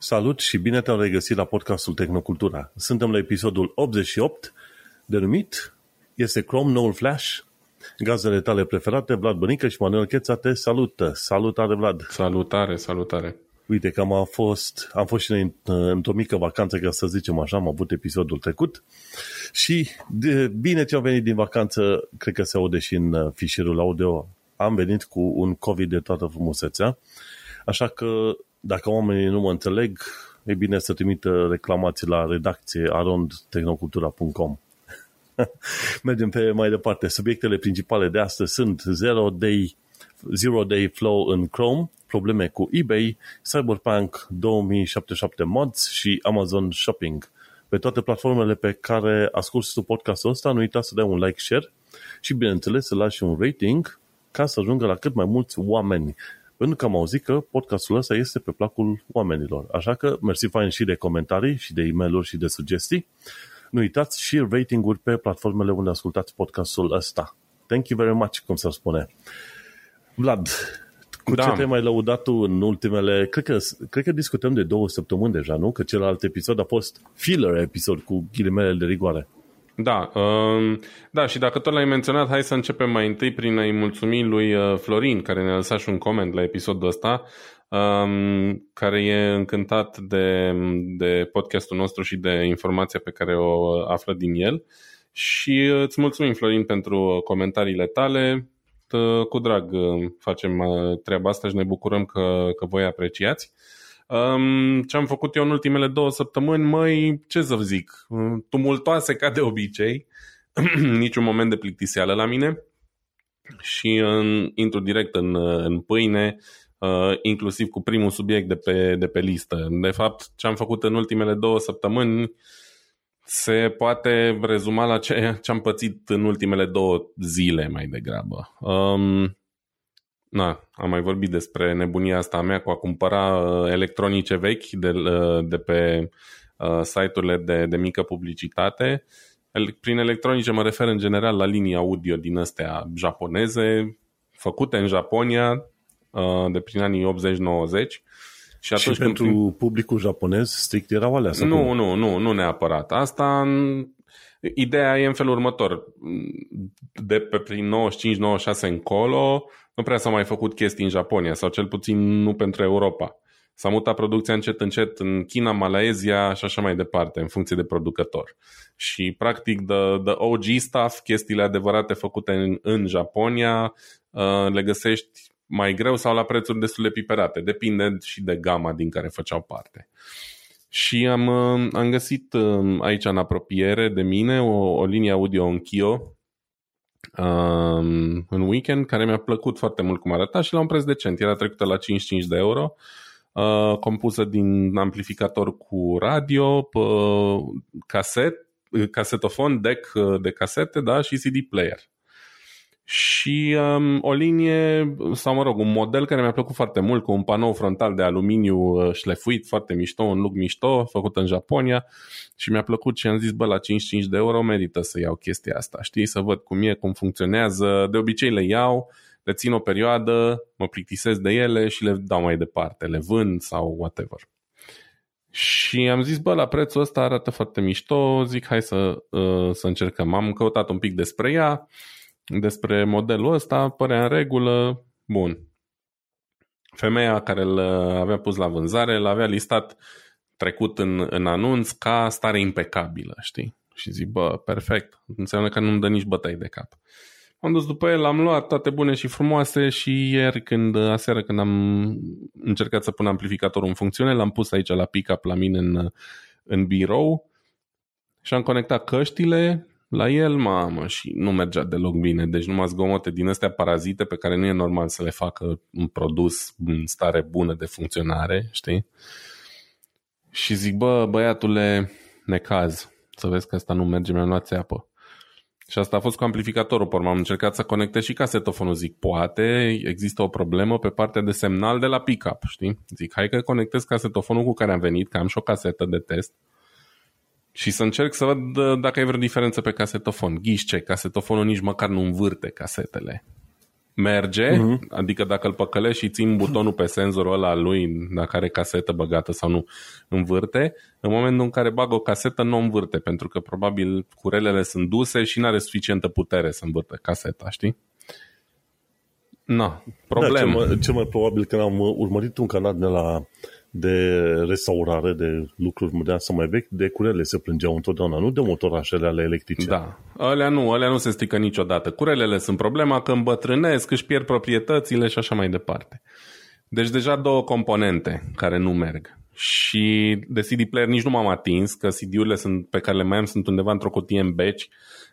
Salut și bine te-am regăsit la podcastul Tehnocultura. Suntem la episodul 88, denumit este Chrome Noul Flash. Gazele tale preferate, Vlad Bănică și Manuel Cheța te salută. Salutare, Vlad! Salutare, salutare! Uite că am fost, am fost și noi într-o mică vacanță, ca să zicem așa, am avut episodul trecut și de, bine ce am venit din vacanță, cred că se aude și în uh, fișierul audio, am venit cu un COVID de toată frumusețea, așa că dacă oamenii nu mă înțeleg, e bine să trimită reclamații la redacție arondtehnocultura.com Mergem pe mai departe. Subiectele principale de astăzi sunt Zero Day, Zero Day Flow în Chrome, probleme cu eBay, Cyberpunk 2077 Mods și Amazon Shopping. Pe toate platformele pe care asculti tu podcastul ăsta, nu uita să dai un like, share și, bineînțeles, să lași un rating ca să ajungă la cât mai mulți oameni. Pentru că am auzit că podcastul ăsta este pe placul oamenilor. Așa că mersi fain și de comentarii și de e mail și de sugestii. Nu uitați și rating-uri pe platformele unde ascultați podcastul ăsta. Thank you very much, cum să spune. Vlad, cu da. ce te-ai mai lăudat tu în ultimele... Cred că, cred că discutăm de două săptămâni deja, nu? Că celălalt episod a fost filler episod cu ghilimele de rigoare. Da, um, da, și dacă tot l-ai menționat, hai să începem mai întâi prin a-i mulțumi lui uh, Florin, care ne-a lăsat și un coment la episodul ăsta, um, care e încântat de, de podcastul nostru și de informația pe care o află din el. Și uh, îți mulțumim, Florin, pentru comentariile tale. Cu drag uh, facem treaba asta și ne bucurăm că, că voi apreciați. Um, ce am făcut eu în ultimele două săptămâni, măi, ce să zic, tumultoase ca de obicei, niciun moment de plictiseală la mine și în, intru direct în, în pâine, uh, inclusiv cu primul subiect de pe, de pe listă. De fapt, ce am făcut în ultimele două săptămâni se poate rezuma la ce, ce am pățit în ultimele două zile mai degrabă. Um, na, am mai vorbit despre nebunia asta a mea cu a cumpăra uh, electronice vechi de, uh, de pe uh, site-urile de, de mică publicitate. Prin electronice mă refer în general la linii audio din astea japoneze, făcute în Japonia uh, de prin anii 80-90. Și, atunci și pentru prin... publicul japonez strict erau alea? Sau nu, cum? nu, nu, nu neapărat. Asta Ideea e în felul următor. De pe prin 95-96 încolo, nu prea s-au mai făcut chestii în Japonia, sau cel puțin nu pentru Europa. S-a mutat producția încet încet în China, Malaezia și așa mai departe, în funcție de producător. Și practic the, the OG stuff, chestiile adevărate făcute în, în Japonia, uh, le găsești mai greu sau la prețuri destul de piperate, depinde și de gama din care făceau parte. Și am, uh, am găsit uh, aici în apropiere de mine o, o linie audio în Kio um, în weekend care mi-a plăcut foarte mult cum arăta și la un preț decent. Era trecută la 55 de euro, uh, compusă din amplificator cu radio, uh, caset, casetofon, deck de casete da, și CD player și um, o linie, sau mă rog, un model care mi-a plăcut foarte mult, cu un panou frontal de aluminiu uh, șlefuit, foarte mișto, un look mișto, făcut în Japonia. Și mi-a plăcut și am zis, bă, la 55 de euro merită să iau chestia asta, știi, să văd cum e, cum funcționează, de obicei le iau, le țin o perioadă, mă plictisesc de ele și le dau mai departe, le vând sau whatever. Și am zis, bă, la prețul ăsta arată foarte mișto, zic, hai să, uh, să încercăm. Am căutat un pic despre ea, despre modelul ăsta, părea în regulă, bun. Femeia care îl avea pus la vânzare l-avea listat trecut în, în anunț ca stare impecabilă, știi? Și zic, bă, perfect, înseamnă că nu-mi dă nici bătăi de cap. Am dus după el, am luat toate bune și frumoase și ieri când, aseară când am încercat să pun amplificatorul în funcțiune, l-am pus aici la pick-up la mine în, în birou și am conectat căștile la el, mamă, și nu mergea deloc bine. Deci numai zgomote din astea parazite pe care nu e normal să le facă un produs în stare bună de funcționare, știi? Și zic, bă, băiatule, necaz, să vezi că asta nu merge, mi-am luat apă. Și asta a fost cu amplificatorul, pe am încercat să conectez și casetofonul, zic, poate există o problemă pe partea de semnal de la pickup, știi? Zic, hai că conectez casetofonul cu care am venit, că am și o casetă de test și să încerc să văd uh, dacă e vreo diferență pe casetofon. Ghiși ce, casetofonul nici măcar nu învârte casetele. merge, uh-huh. adică dacă îl păcălești și țin butonul pe senzorul ăla lui, dacă are casetă băgată sau nu, învârte, în momentul în care bag o casetă, nu învârte, pentru că probabil curelele sunt duse și nu are suficientă putere să învârte caseta, știi? Na, problemă. Da, cel, mai, cel mai probabil că am urmărit un canal de la de restaurare, de lucruri de să mai vechi, de curele se plângeau întotdeauna, nu de motorașele ale electrice. Da, alea nu, alea nu se strică niciodată. Curelele sunt problema că îmbătrânesc, își pierd proprietățile și așa mai departe. Deci deja două componente care nu merg. Și de CD player nici nu m-am atins, că CD-urile sunt, pe care le mai am sunt undeva într-o cutie în beci,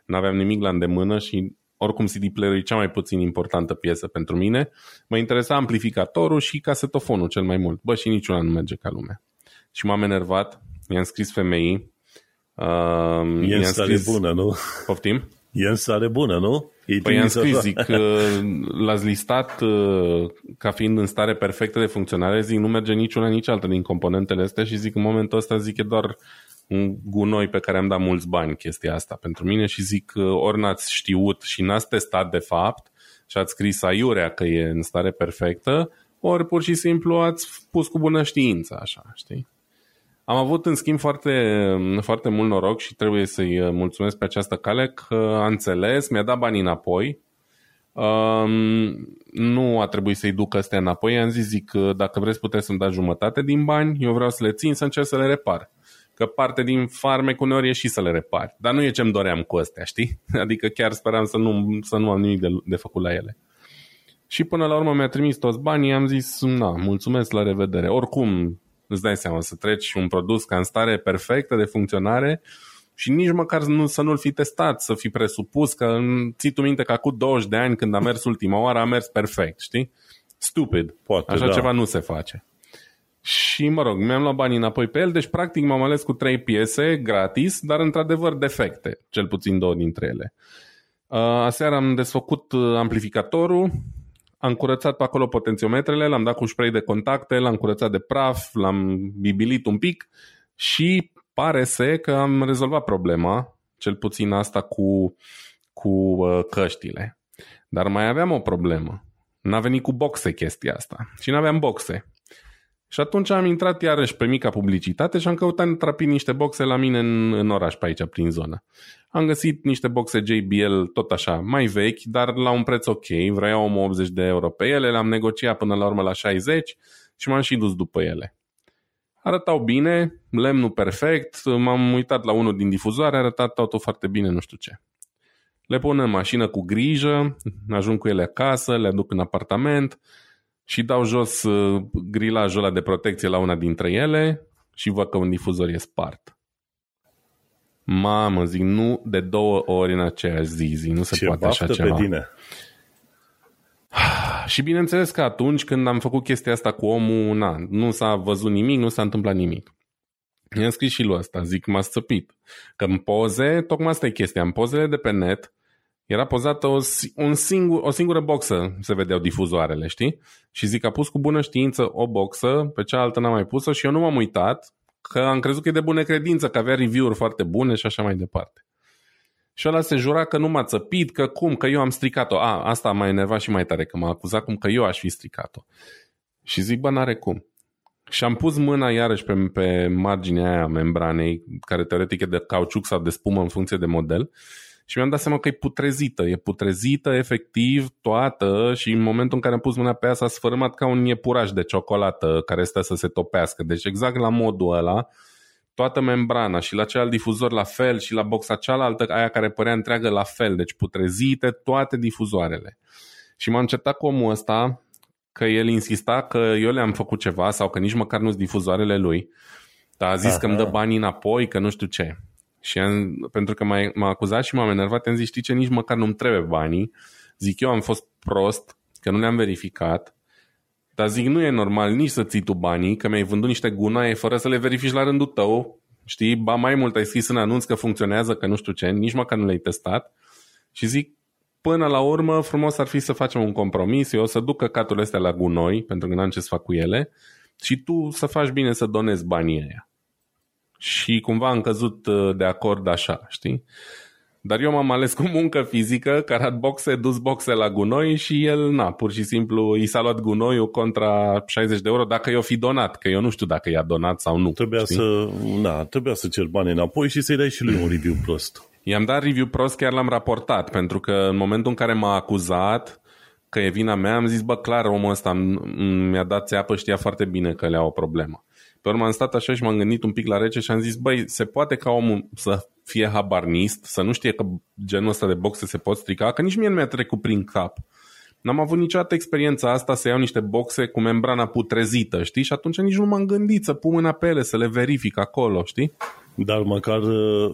n-aveam nimic la îndemână și oricum CD player e cea mai puțin importantă piesă pentru mine. Mă interesa amplificatorul și casetofonul cel mai mult. Bă, și niciuna nu merge ca lumea. Și m-am enervat, i-am scris femeii. Uh, e i-am scris... bună, nu? Poftim? E în stare bună, nu? Ei păi i-am scris, zic, l-ați listat uh, ca fiind în stare perfectă de funcționare, zic, nu merge niciuna, nici alta din componentele astea și zic, în momentul ăsta, zic, e doar un gunoi pe care am dat mulți bani chestia asta pentru mine și zic ori n-ați știut și n-ați testat de fapt și ați scris aiurea că e în stare perfectă, ori pur și simplu ați pus cu bună știință, așa, știi? Am avut, în schimb, foarte, foarte mult noroc și trebuie să-i mulțumesc pe această cale că a înțeles, mi-a dat banii înapoi, Um, nu a trebuit să-i duc astea înapoi. I-am zis, zic, dacă vreți puteți să-mi dați jumătate din bani, eu vreau să le țin, să încerc să le repar că parte din farmec uneori e și să le repari. Dar nu e ce-mi doream cu astea, știi? Adică chiar speram să nu, să nu am nimic de, de făcut la ele. Și până la urmă mi-a trimis toți banii, am zis, na, mulțumesc, la revedere. Oricum, îți dai seama, să treci un produs ca în stare perfectă de funcționare și nici măcar nu, să nu-l fi testat, să fi presupus că ții tu minte că acum 20 de ani când a mers ultima oară a mers perfect, știi? Stupid. Poate, Așa da. ceva nu se face. Și, mă rog, mi-am luat banii înapoi pe el, deci practic m-am ales cu trei piese gratis, dar într-adevăr defecte, cel puțin două dintre ele. Uh, aseară am desfăcut uh, amplificatorul, am curățat pe acolo potențiometrele, l-am dat cu spray de contacte, l-am curățat de praf, l-am bibilit un pic și pare să că am rezolvat problema, cel puțin asta cu, cu uh, căștile. Dar mai aveam o problemă. N-a venit cu boxe chestia asta și n-aveam boxe. Și atunci am intrat iarăși pe mica publicitate și am căutat trapi niște boxe la mine în, în oraș, pe aici, prin zonă. Am găsit niște boxe JBL tot așa, mai vechi, dar la un preț ok, vreau 80 de euro pe ele, le-am negociat până la urmă la 60 și m-am și dus după ele. Arătau bine, lemnul perfect, m-am uitat la unul din difuzoare, arăta totul foarte bine, nu știu ce. Le pun în mașină cu grijă, ajung cu ele acasă, le aduc în apartament, și dau jos uh, grilajul ăla de protecție la una dintre ele și văd că un difuzor e spart. Mamă, zic, nu de două ori în aceeași zi, zi nu se Ce poate așa ceva. Pe tine. Și bineînțeles că atunci când am făcut chestia asta cu omul, na, nu s-a văzut nimic, nu s-a întâmplat nimic. I-am scris și lui ăsta, zic, m-a stăpit. Că în poze, tocmai asta e chestia, în pozele de pe net, era pozată o, un singur, o singură boxă, se vedeau difuzoarele, știi? Și zic, a pus cu bună știință o boxă, pe cealaltă n-a mai pus-o și eu nu m-am uitat, că am crezut că e de bună credință, că avea review-uri foarte bune și așa mai departe. Și ăla se jura că nu m-a țăpit, că cum, că eu am stricat-o. A, asta m-a enervat și mai tare, că m-a acuzat cum că eu aș fi stricat-o. Și zic, bă, n-are cum. Și am pus mâna iarăși pe, pe marginea aia membranei, care teoretic e de cauciuc sau de spumă în funcție de model, și mi-am dat seama că e putrezită, e putrezită efectiv toată și în momentul în care am pus mâna pe ea s-a sfărâmat ca un iepuraș de ciocolată care stă să se topească. Deci exact la modul ăla, toată membrana și la celălalt difuzor la fel și la boxa cealaltă, aia care părea întreagă la fel, deci putrezite toate difuzoarele. Și m-am certat cu omul ăsta că el insista că eu le-am făcut ceva sau că nici măcar nu sunt difuzoarele lui, dar a zis Aha. că îmi dă banii înapoi, că nu știu ce. Și am, pentru că m-a, m-a acuzat și m-am enervat, am zis, știi ce, nici măcar nu-mi trebuie banii. Zic, eu am fost prost, că nu le-am verificat, dar zic, nu e normal nici să ții tu banii, că mi-ai vândut niște gunoaie fără să le verifici la rândul tău, știi, ba mai mult ai scris în anunț că funcționează, că nu știu ce, nici măcar nu le-ai testat. Și zic, până la urmă, frumos ar fi să facem un compromis, eu o să duc căcaturile astea la gunoi, pentru că n-am ce să fac cu ele, și tu să faci bine să donezi banii aia și cumva am căzut uh, de acord așa, știi? Dar eu m-am ales cu muncă fizică, carat boxe, dus boxe la gunoi și el, na, pur și simplu i s-a luat gunoiul contra 60 de euro dacă i-o fi donat, că eu nu știu dacă i-a donat sau nu. Trebuia știi? să, na, trebuia să cer bani înapoi și să-i dai și lui un review prost. I-am dat review prost, chiar l-am raportat, pentru că în momentul în care m-a acuzat că e vina mea, am zis, bă, clar, omul ăsta mi-a dat țeapă, știa foarte bine că le-a o problemă. Pe urmă am stat așa și m-am gândit un pic la rece și am zis, băi, se poate ca omul să fie habarnist, să nu știe că genul ăsta de boxe se pot strica, că nici mie nu mi-a trecut prin cap. N-am avut niciodată experiența asta să iau niște boxe cu membrana putrezită, știi? Și atunci nici nu m-am gândit să pun mâna pe ele, să le verific acolo, știi? Dar măcar,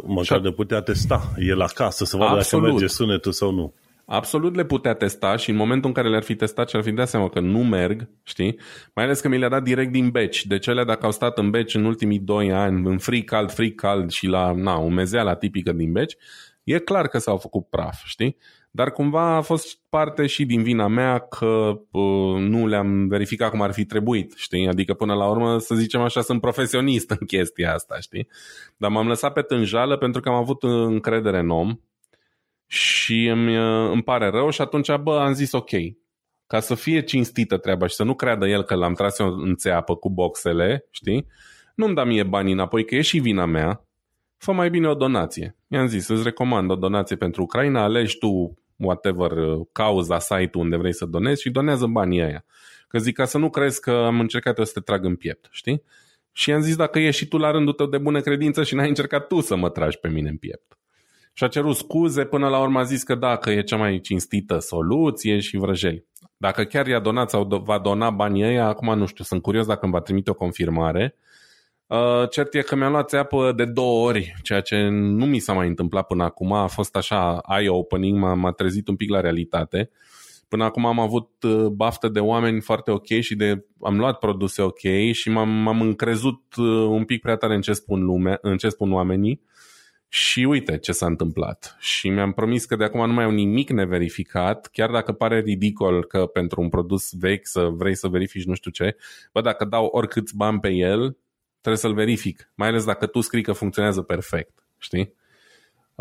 măcar de putea testa el acasă, să vadă Absolut. dacă merge sunetul sau nu. Absolut le putea testa și în momentul în care le-ar fi testat și ar fi dat seama că nu merg, știi? Mai ales că mi le-a dat direct din beci. De cele dacă au stat în beci în ultimii 2 ani, în frig cald, frig cald și la na, umezeala tipică din beci, e clar că s-au făcut praf, știi? Dar cumva a fost parte și din vina mea că uh, nu le-am verificat cum ar fi trebuit, știi? Adică până la urmă, să zicem așa, sunt profesionist în chestia asta, știi? Dar m-am lăsat pe tânjală pentru că am avut încredere în om și îmi, uh, îmi pare rău și atunci, bă, am zis ok, ca să fie cinstită treaba și să nu creadă el că l-am tras eu în țeapă cu boxele, știi? Nu-mi da mie banii înapoi, că e și vina mea, fă mai bine o donație. I-am zis, îți recomand o donație pentru Ucraina, alegi tu whatever uh, cauza, site-ul unde vrei să donezi și donează banii aia. Că zic, ca să nu crezi că am încercat eu să te trag în piept, știi? Și i-am zis, dacă ești și tu la rândul tău de bună credință și n-ai încercat tu să mă tragi pe mine în piept și a cerut scuze, până la urmă a zis că da, că e cea mai cinstită soluție și vrăjeli. Dacă chiar i-a donat sau va dona banii ăia, acum nu știu, sunt curios dacă îmi va trimite o confirmare. Uh, cert e că mi-am luat țeapă de două ori, ceea ce nu mi s-a mai întâmplat până acum, a fost așa eye-opening, m-a, m-a trezit un pic la realitate. Până acum am avut uh, baftă de oameni foarte ok și de, am luat produse ok și m-am, m-am încrezut uh, un pic prea tare în ce spun, lume, în ce spun oamenii și uite ce s-a întâmplat. Și mi-am promis că de acum nu mai au nimic neverificat, chiar dacă pare ridicol că pentru un produs vechi să vrei să verifici nu știu ce, bă, dacă dau oricâți bani pe el, trebuie să-l verific. Mai ales dacă tu scrii că funcționează perfect, știi?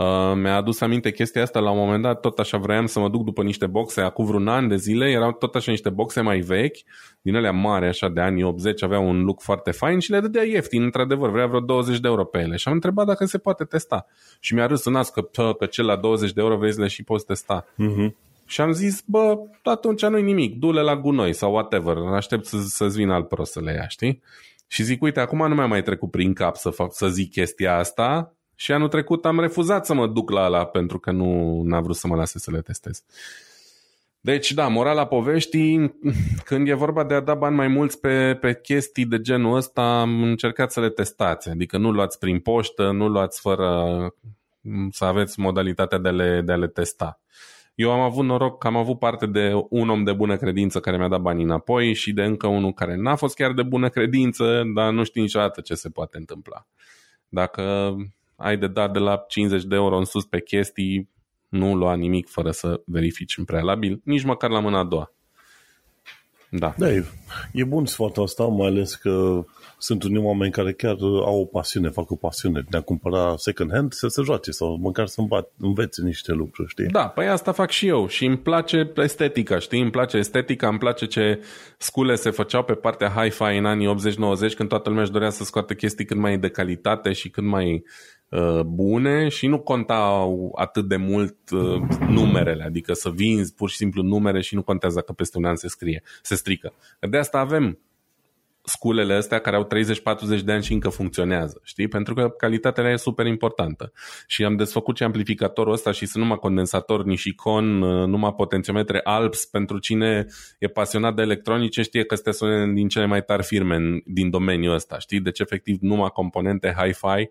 Uh, mi-a adus aminte chestia asta la un moment dat, tot așa vreau să mă duc după niște boxe, acum vreun an de zile, erau tot așa niște boxe mai vechi, din alea mari, așa de anii 80, aveau un look foarte fain și le dădea ieftin, într-adevăr, vrea vreo 20 de euro pe ele. Și am întrebat dacă se poate testa. Și mi-a râs în nas că, pă, că cel la 20 de euro vezi le și poți testa. Uh-huh. Și am zis, bă, atunci nu-i nimic, du-le la gunoi sau whatever, aștept să, să-ți vină alt prost să le ia, știi? Și zic, uite, acum nu mi-a mai trecut prin cap să, fac, să zic chestia asta, și anul trecut am refuzat să mă duc la ala pentru că nu n-a vrut să mă lase să le testez. Deci, da, morala poveștii, când e vorba de a da bani mai mulți pe, pe chestii de genul ăsta, am încercat să le testați. Adică nu luați prin poștă, nu luați fără să aveți modalitatea de a le, de a le testa. Eu am avut noroc că am avut parte de un om de bună credință care mi-a dat banii înapoi și de încă unul care n-a fost chiar de bună credință, dar nu știu niciodată ce se poate întâmpla. Dacă ai de dat de la 50 de euro în sus pe chestii, nu lua nimic fără să verifici în prealabil, nici măcar la mâna a doua. Da. Da, e, e bun sfatul ăsta, mai ales că sunt unii oameni care chiar au o pasiune, fac o pasiune de a cumpăra second hand să se joace sau măcar să învețe niște lucruri, știi? Da, păi asta fac și eu și îmi place estetica, știi? Îmi place estetica, îmi place ce scule se făceau pe partea hi-fi în anii 80-90 când toată lumea își dorea să scoată chestii cât mai de calitate și cât mai Uh, bune și nu contau atât de mult uh, numerele, adică să vinzi pur și simplu numere și nu contează că peste un an se scrie, se strică. De asta avem sculele astea care au 30-40 de ani și încă funcționează, știi? Pentru că calitatea e super importantă. Și am desfăcut și amplificatorul ăsta și sunt numai condensator Nishikon, uh, numai potențiometre Alps. Pentru cine e pasionat de electronice știe că este sunt din cele mai tari firme din domeniul ăsta, știi? Deci efectiv numai componente hi-fi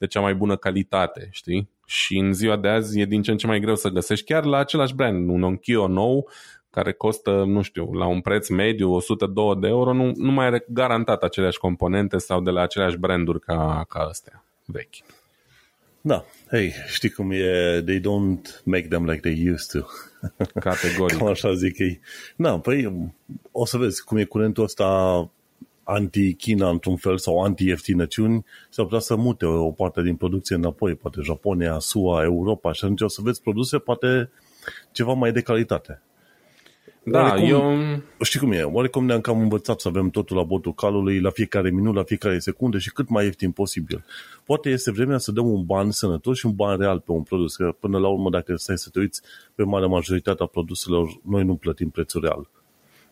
de cea mai bună calitate, știi? Și în ziua de azi e din ce în ce mai greu să găsești chiar la același brand, un Onkyo nou care costă, nu știu, la un preț mediu 102 de euro, nu, nu mai are garantat aceleași componente sau de la aceleași branduri ca, ca astea vechi. Da, hei, știi cum e, they don't make them like they used to. Categoric. Cam așa zic ei. Da, păi o să vezi cum e curentul ăsta anti-China într-un fel sau anti-ieftinăciuni, s-ar putea să mute o parte din producție înapoi, poate Japonia, SUA, Europa și atunci o să vezi produse poate ceva mai de calitate. Da, oarecum, eu... Știi cum e? Oarecum ne-am cam învățat să avem totul la botul calului, la fiecare minut, la fiecare secundă și cât mai ieftin posibil. Poate este vremea să dăm un ban sănătos și un ban real pe un produs, că până la urmă, dacă stai să te uiți, pe mare majoritatea produselor, noi nu plătim prețul real.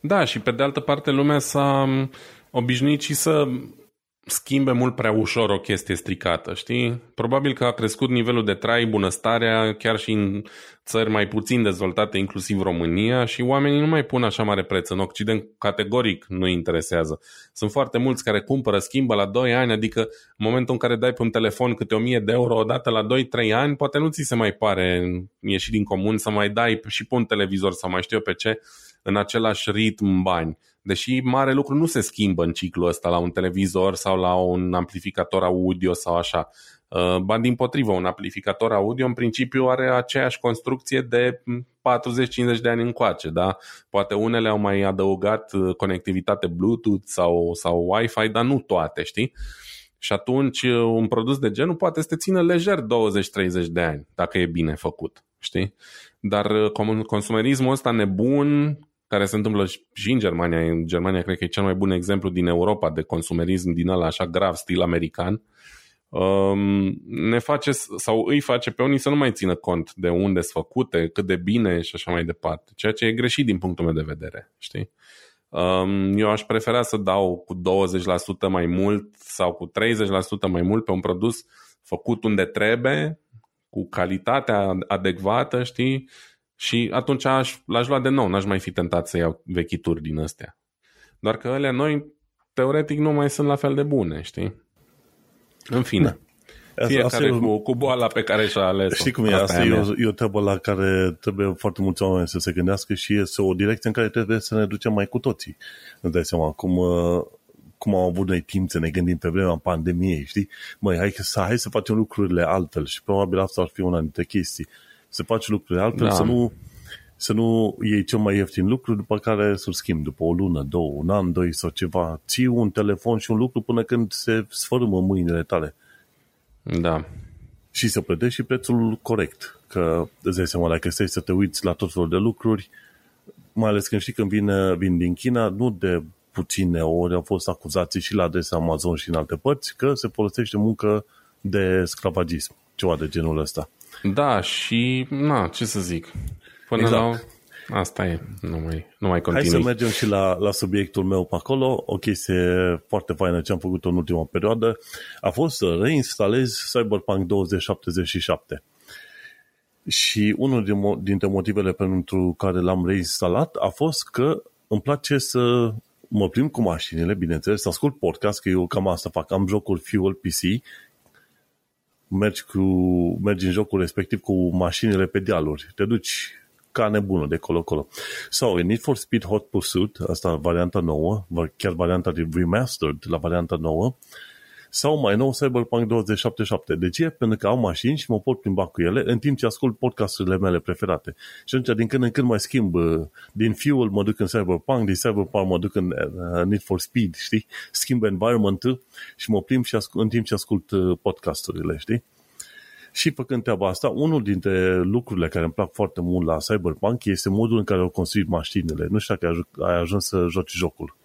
Da, și pe de altă parte lumea s-a obișnuit și să schimbe mult prea ușor o chestie stricată, știi? Probabil că a crescut nivelul de trai, bunăstarea, chiar și în țări mai puțin dezvoltate, inclusiv România, și oamenii nu mai pun așa mare preț. În Occident, categoric, nu interesează. Sunt foarte mulți care cumpără, schimbă la 2 ani, adică în momentul în care dai pe un telefon câte 1000 de euro odată la 2-3 ani, poate nu ți se mai pare ieși din comun să mai dai și pe un televizor sau mai știu eu pe ce, în același ritm bani. Deși mare lucru nu se schimbă în ciclul ăsta la un televizor sau la un amplificator audio sau așa. Uh, ba din potrivă, un amplificator audio în principiu are aceeași construcție de 40-50 de ani încoace, da? Poate unele au mai adăugat uh, conectivitate Bluetooth sau, sau Wi-Fi, dar nu toate, știi? Și atunci uh, un produs de genul poate să te țină lejer 20-30 de ani, dacă e bine făcut, știi? Dar consumerismul ăsta nebun care se întâmplă și în Germania. În Germania cred că e cel mai bun exemplu din Europa de consumerism din ăla așa grav, stil american. Um, ne face sau îi face pe unii să nu mai țină cont de unde sunt făcute, cât de bine și așa mai departe, ceea ce e greșit din punctul meu de vedere, știi? Um, eu aș prefera să dau cu 20% mai mult sau cu 30% mai mult pe un produs făcut unde trebuie, cu calitatea adecvată, știi, și atunci aș, l-aș lua de nou, n-aș mai fi tentat să iau vechituri din astea. Doar că ele noi, teoretic, nu mai sunt la fel de bune, știi? În fine. Da. Fiecare asta cu, cu boala pe care și-a ales Știi cum e? Asta, asta e, o, e o treabă la care trebuie foarte mulți oameni să se gândească și este o direcție în care trebuie să ne ducem mai cu toții. Îți dai seama cum, uh, cum am avut noi timp să ne gândim pe vremea pandemiei, știi? Măi, hai, să, hai să facem lucrurile altfel și probabil asta ar fi una dintre chestii să faci lucrurile altfel, da. să, nu, să nu iei cel mai ieftin lucru, după care să-l schimbi după o lună, două, un an, doi sau ceva. Ții un telefon și un lucru până când se sfărâmă mâinile tale. Da. Și să plătești și prețul corect. Că îți dai seama, dacă stai să te uiți la tot felul de lucruri, mai ales când știi când vine, vin din China, nu de puține ori au fost acuzații și la adresa Amazon și în alte părți că se folosește muncă de sclavagism, ceva de genul ăsta. Da, și, na, ce să zic, până exact. la... Asta e, nu mai, nu mai continui. Hai să mergem și la, la subiectul meu pe acolo. O chestie foarte faină ce am făcut în ultima perioadă a fost să reinstalez Cyberpunk 2077. Și unul dintre motivele pentru care l-am reinstalat a fost că îmi place să mă plimb cu mașinile, bineînțeles, să ascult podcast, că eu cam asta fac. Am jocul Fuel PC mergi, cu, mergi în jocul respectiv cu mașinile pe dealuri. Te duci ca nebună de colo-colo. Sau so, Need for Speed Hot Pursuit, asta varianta nouă, chiar varianta de remastered la varianta nouă, sau mai nou Cyberpunk 2077. De ce? Pentru că am mașini și mă pot plimba cu ele în timp ce ascult podcasturile mele preferate. Și atunci, din când în când mai schimb uh, din Fuel mă duc în Cyberpunk, din Cyberpunk mă duc în uh, Need for Speed, știi? Schimb environment și mă plimb și ascult, în timp ce ascult uh, podcasturile, știi? Și făcând treaba asta, unul dintre lucrurile care îmi plac foarte mult la Cyberpunk este modul în care au construit mașinile. Nu știu dacă ai ajuns să joci jocul.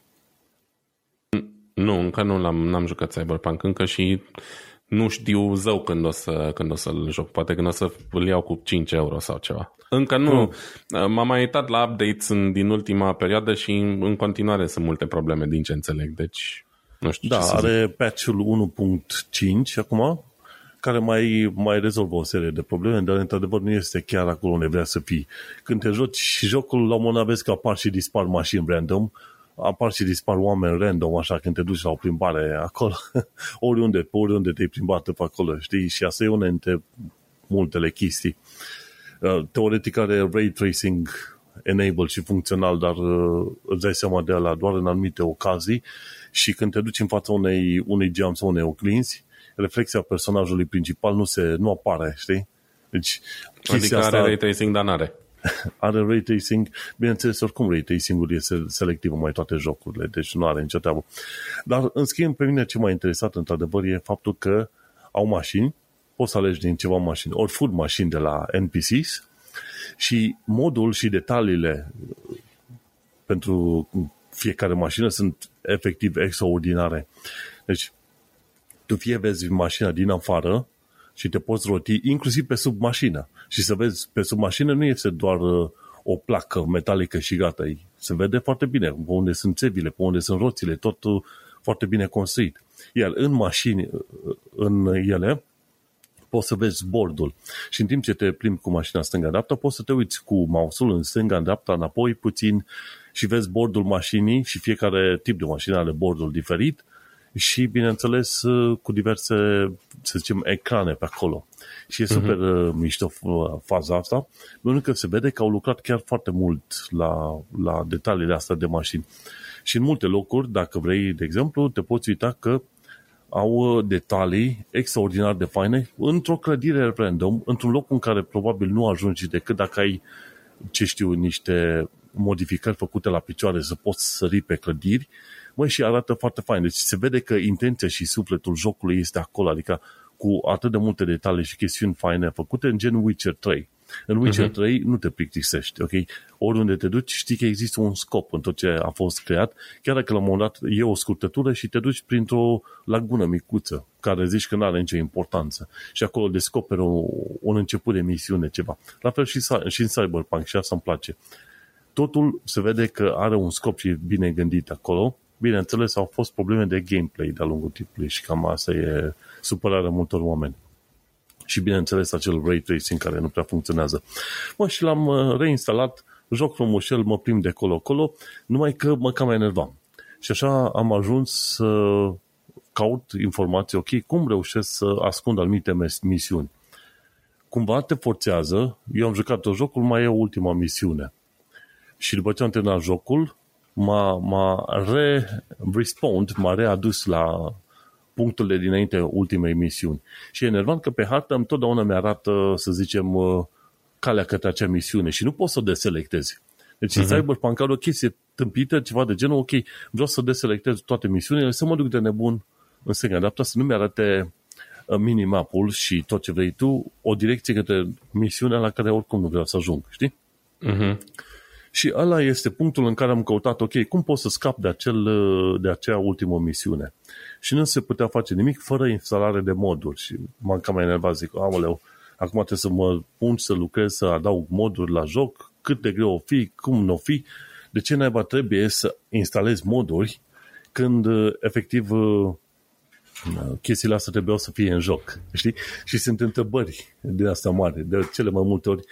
Nu, încă nu l-am, n-am jucat Cyberpunk încă și nu știu zău când o, să, când o să-l joc. Poate când o să îl iau cu 5 euro sau ceva. Încă nu. Mm. M-am mai uitat la updates în, din ultima perioadă și în, în continuare sunt multe probleme din ce înțeleg. Deci nu știu da, ce să are zic. patch-ul 1.5 acum, care mai, mai rezolvă o serie de probleme, dar într-adevăr nu este chiar acolo unde vrea să fii. Când te joci și jocul, la un moment vezi că apar și dispar mașini random, apar și dispar oameni random, așa, când te duci la o plimbare acolo, oriunde, pe oriunde te-ai plimbat pe acolo, știi? Și asta e una dintre multele chestii. Uh, teoretic are ray tracing enable și funcțional, dar uh, îți dai seama de la doar în anumite ocazii și când te duci în fața unei, unei geam sau unei oglinzi, reflexia personajului principal nu se nu apare, știi? Deci, adică asta... are ray tracing, dar n-are. are ray tracing, bineînțeles, oricum ray tracing-ul este selectiv în mai toate jocurile, deci nu are nicio treabă. Dar, în schimb, pe mine ce m-a interesat, într-adevăr, e faptul că au mașini, poți să alegi din ceva mașini, ori food mașini de la NPCs și modul și detaliile pentru fiecare mașină sunt efectiv extraordinare. Deci, tu fie vezi mașina din afară și te poți roti inclusiv pe sub mașină. Și să vezi, pe sub mașină nu este doar uh, o placă metalică și gata. Se vede foarte bine pe unde sunt țevile, pe unde sunt roțile, totul foarte bine construit. Iar în mașini, uh, în ele, poți să vezi bordul. Și în timp ce te plimbi cu mașina stânga-dreapta, poți să te uiți cu mouse-ul în stânga-dreapta, înapoi puțin și vezi bordul mașinii și fiecare tip de mașină are bordul diferit și, bineînțeles, cu diverse, să zicem, ecrane pe acolo. Și e super uh-huh. mișto faza asta, pentru că se vede că au lucrat chiar foarte mult la, la detaliile astea de mașini. Și în multe locuri, dacă vrei, de exemplu, te poți uita că au uh, detalii extraordinar de faine într-o clădire random, într-un loc în care probabil nu ajungi decât dacă ai, ce știu, niște modificări făcute la picioare să poți sări pe clădiri, măi, și arată foarte fain. Deci se vede că intenția și sufletul jocului este acolo, adică cu atât de multe detalii și chestiuni faine făcute în gen Witcher 3. În Witcher uh-huh. 3 nu te plictisești, ok? Oriunde te duci, știi că există un scop în tot ce a fost creat, chiar dacă la un moment dat e o scurtătură și te duci printr-o lagună micuță, care zici că nu are nicio importanță. Și acolo descoperi un, un început de misiune, ceva. La fel și, și în Cyberpunk și asta îmi place. Totul se vede că are un scop și e bine gândit acolo. Bineînțeles, au fost probleme de gameplay de-a lungul timpului și cam asta e supărarea multor oameni și bineînțeles acel ray tracing care nu prea funcționează. Mă, și l-am uh, reinstalat, joc frumușel, mă prim de colo-colo, numai că mă cam enervam. Și așa am ajuns să caut informații, ok, cum reușesc să ascund anumite misiuni. Cumva te forțează, eu am jucat o jocul, mai e ultima misiune. Și după ce am terminat jocul, m-a, m-a re-respond, m-a readus la punctele dinainte ultimei misiuni. Și e enervant că pe hartă întotdeauna mi-arată, să zicem, uh, calea către acea misiune și nu poți să o deselectezi. Deci uh-huh. în mhm. Cyberpunk are o chestie tâmpită, ceva de genul, ok, vreau să deselectez toate misiunile, să mă duc de nebun în stânga dreapta, să nu mi-arate uh, minimapul și tot ce vrei tu, o direcție către misiunea la care oricum nu vreau să ajung, știi? Uh-huh. Și ăla este punctul în care am căutat, ok, cum pot să scap de, acel, uh, de acea ultimă misiune? și nu se putea face nimic fără instalare de moduri. Și m-am cam enervat, zic, aoleu, acum trebuie să mă pun să lucrez, să adaug moduri la joc, cât de greu o fi, cum nu o fi, de ce naiba trebuie să instalez moduri când efectiv chestiile astea trebuiau să fie în joc, știi? Și sunt întrebări de asta mari, de cele mai multe ori,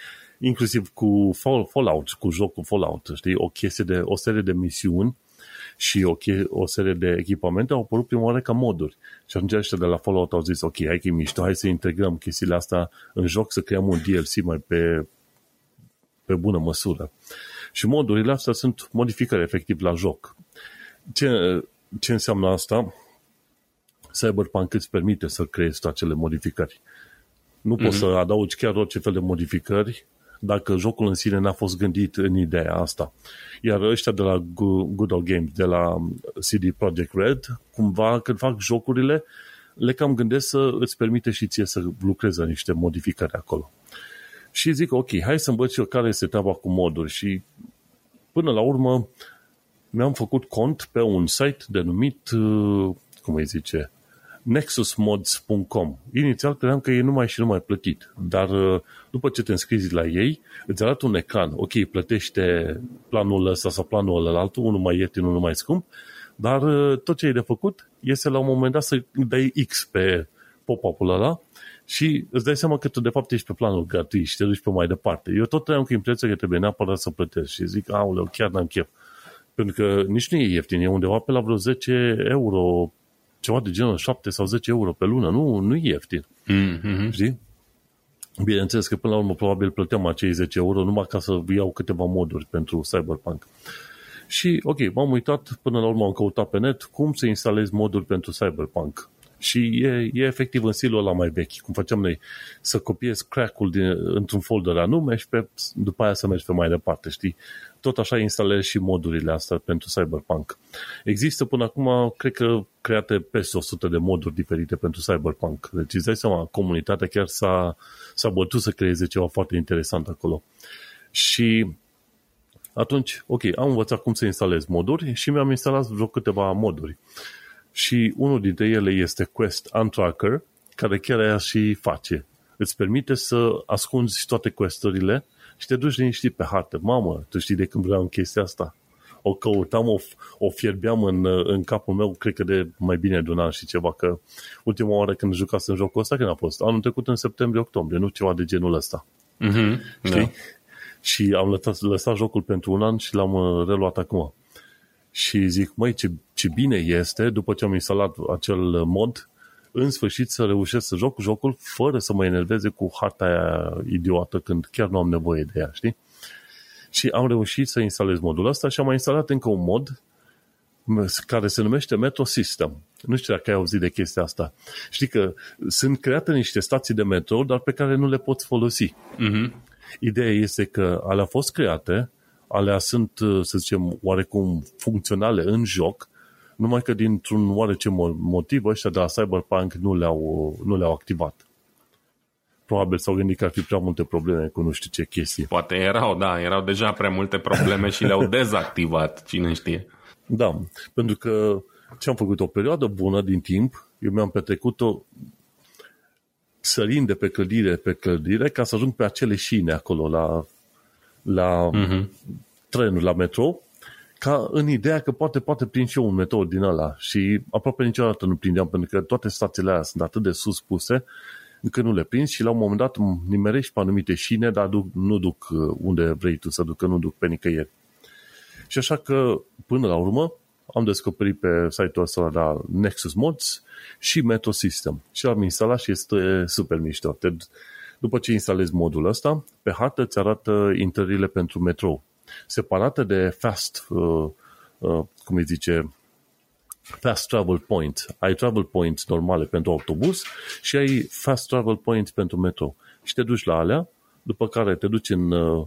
inclusiv cu Fallout, cu jocul Fallout, știi? O chestie de, o serie de misiuni și o, o serie de echipamente au apărut prima oară ca moduri. Și atunci ăștia de la Fallout au zis, ok, hai că e mișto, hai să integrăm chestiile astea în joc, să creăm un DLC mai pe, pe bună măsură. Și modurile astea sunt modificări efectiv la joc. Ce, ce înseamnă asta? Cyberpunk îți permite să creezi acele modificări. Nu mm-hmm. poți să adaugi chiar orice fel de modificări dacă jocul în sine n-a fost gândit în ideea asta. Iar ăștia de la Good Old Games, de la CD Projekt Red, cumva când fac jocurile, le cam gândesc să îți permite și ție să lucrezi la niște modificări acolo. Și zic, ok, hai să învăț eu care este treaba cu moduri și până la urmă mi-am făcut cont pe un site denumit, uh, cum îi zice, nexusmods.com. Inițial credeam că e numai și numai plătit, dar uh, după ce te înscrizi la ei, îți arată un ecran. Ok, plătește planul ăsta sau planul ăla altul, unul mai ieftin, unul mai scump, dar uh, tot ce ai de făcut este la un moment dat să dai X pe pop-up-ul ăla și îți dai seama că tu de fapt ești pe planul gratuit și te duci pe mai departe. Eu tot trăiam cu impresia că trebuie neapărat să plătesc și zic, aoleu, chiar n-am chef. Pentru că nici nu e ieftin, e undeva pe la vreo 10 euro ceva de genul 7 sau 10 euro pe lună, nu, nu e ieftin. Mm-hmm. Știi? Bineînțeles că până la urmă probabil plăteam acei 10 euro numai ca să iau câteva moduri pentru Cyberpunk. Și ok, m-am uitat, până la urmă am căutat pe net cum să instalez moduri pentru Cyberpunk. Și e, e efectiv în stilul ăla mai vechi, cum facem noi, să copiezi crack-ul din, într-un folder anume și pe, după aia să mergi pe mai departe, știi? Tot așa instalezi și modurile astea pentru Cyberpunk. Există până acum, cred că create peste 100 de moduri diferite pentru Cyberpunk. Deci îți dai seama, comunitatea chiar s-a, s-a bătut să creeze ceva foarte interesant acolo. Și atunci, ok, am învățat cum să instalez moduri și mi-am instalat vreo câteva moduri. Și unul dintre ele este Quest Untracker, care chiar aia și face. Îți permite să ascunzi toate questurile și te duci liniștit pe hartă. Mamă, tu știi de când vreau chestia asta? O căutam, o, o fierbeam în, în capul meu, cred că de mai bine de un an și ceva, că ultima oară când jucasem jocul ăsta, când a fost? Anul trecut în septembrie-octombrie, nu ceva de genul ăsta. Mm-hmm, Știi? Da. Și am lăsat, lăsat jocul pentru un an și l-am uh, reluat acum. Și zic, măi, ce, ce bine este, după ce am instalat acel mod, în sfârșit să reușesc să joc jocul fără să mă enerveze cu harta aia idiotă când chiar nu am nevoie de ea, știi? Și am reușit să instalez modul ăsta și am mai instalat încă un mod care se numește Metro System. Nu știu dacă ai auzit de chestia asta. Știi că sunt create niște stații de metro, dar pe care nu le poți folosi. Mm-hmm. Ideea este că alea au fost create, alea sunt, să zicem, oarecum funcționale în joc, numai că dintr-un oarece motiv ăștia de la Cyberpunk nu le-au, nu le-au activat. Probabil s-au gândit că ar fi prea multe probleme cu nu știu ce chestii. Poate erau, da, erau deja prea multe probleme și le-au dezactivat, cine știe. Da, pentru că ce am făcut o perioadă bună din timp, eu mi-am petrecut-o sărind de pe clădire pe clădire ca să ajung pe acele șine acolo la, la uh-huh. trenul, la metrou, ca în ideea că poate, poate prind și eu un metrou din ăla și aproape niciodată nu prindeam pentru că toate stațiile alea sunt atât de sus puse încât nu le prind și la un moment dat nimerești pe anumite șine, dar duc, nu duc uh, unde vrei tu să ducă, nu duc pe nicăieri. Și așa că, până la urmă, am descoperit pe site-ul ăsta la Nexus Mods și Metro System. Și am instalat și este super mișto. Te, după ce instalezi modul ăsta, pe hartă îți arată intrările pentru metrou. Separate de fast, uh, uh, cum îi zice, fast travel point. Ai travel points normale pentru autobuz și ai fast travel points pentru metro. Și te duci la alea, după care te duci în, uh,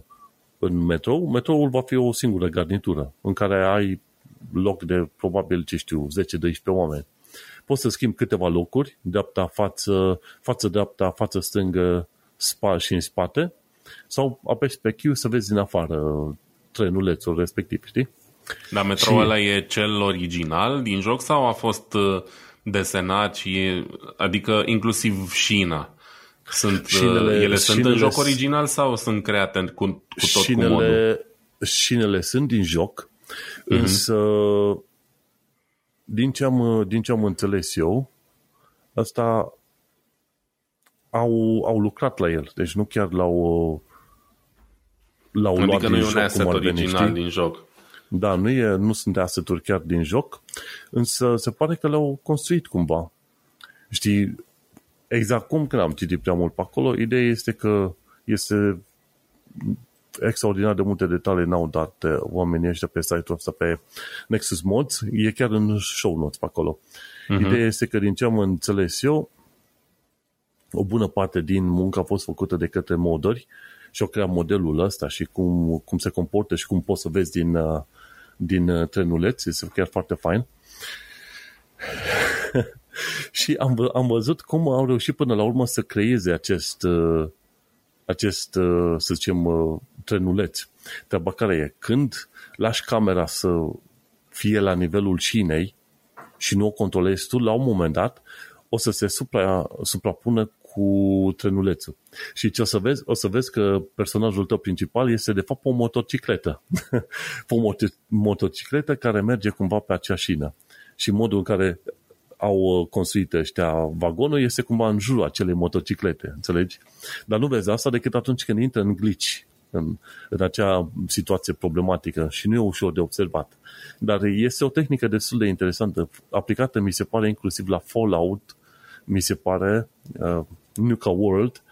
în metrou. Metroul va fi o singură garnitură în care ai loc de probabil, ce știu, 10-12 oameni. Poți să schimbi câteva locuri, dreapta, față, față dreapta, față stângă, spa și în spate, sau apeși pe Q să vezi din afară trenulețul respectiv, știi? Dar metroul și... ăla e cel original din joc sau a fost uh, desenat și e, adică inclusiv șina? Sunt, uh, șinele, ele sunt șinele, în joc original sau sunt create cu, cu tot șinele, cu modul? Șinele sunt din joc, Uh-huh. Însă, din ce, am, din ce am înțeles eu, asta au, au lucrat la el. Deci nu chiar l-au, l-au adică luat nu din e un joc, asset original veni, din joc. Da, nu, e, nu sunt asset chiar din joc, însă se pare că le-au construit cumva. Știi, exact cum când am citit prea mult pe acolo, ideea este că este extraordinar de multe detalii n-au dat uh, oamenii ăștia pe site-ul ăsta, pe Nexus Mods. E chiar în show notes pe acolo. Uh-huh. Ideea este că din ce am înțeles eu, o bună parte din muncă a fost făcută de către modări și au creat modelul ăsta și cum, cum se comportă și cum poți să vezi din, uh, din uh, trenuleț. Este chiar foarte fain. și am, am văzut cum au reușit până la urmă să creeze acest, acest să zicem, trenuleț. Treaba care e, când lași camera să fie la nivelul șinei și nu o controlezi tu, la un moment dat o să se supra, suprapună cu trenulețul. Și ce o să vezi? O să vezi că personajul tău principal este de fapt o motocicletă. o motocicletă care merge cumva pe acea șină. Și modul în care au construit ăștia vagonul este cumva în jurul acelei motociclete, înțelegi? Dar nu vezi asta decât atunci când intră în glitch, în, în acea situație problematică și nu e ușor de observat. Dar este o tehnică destul de interesantă, aplicată, mi se pare, inclusiv la Fallout, mi se pare, uh, Nuka World,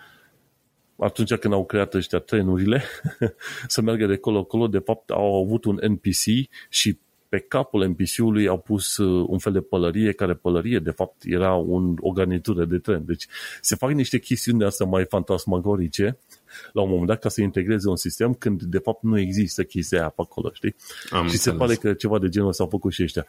atunci când au creat ăștia trenurile, să meargă de acolo-acolo, de fapt au avut un NPC și pe capul NPC-ului au pus uh, un fel de pălărie, care pălărie, de fapt, era un, o garnitură de tren. Deci se fac niște chestiuni de astea mai fantasmagorice la un moment dat ca să integreze un sistem când de fapt nu există chestia aia pe acolo, știi? Am și înțeles. se pare că ceva de genul s-au făcut și ăștia.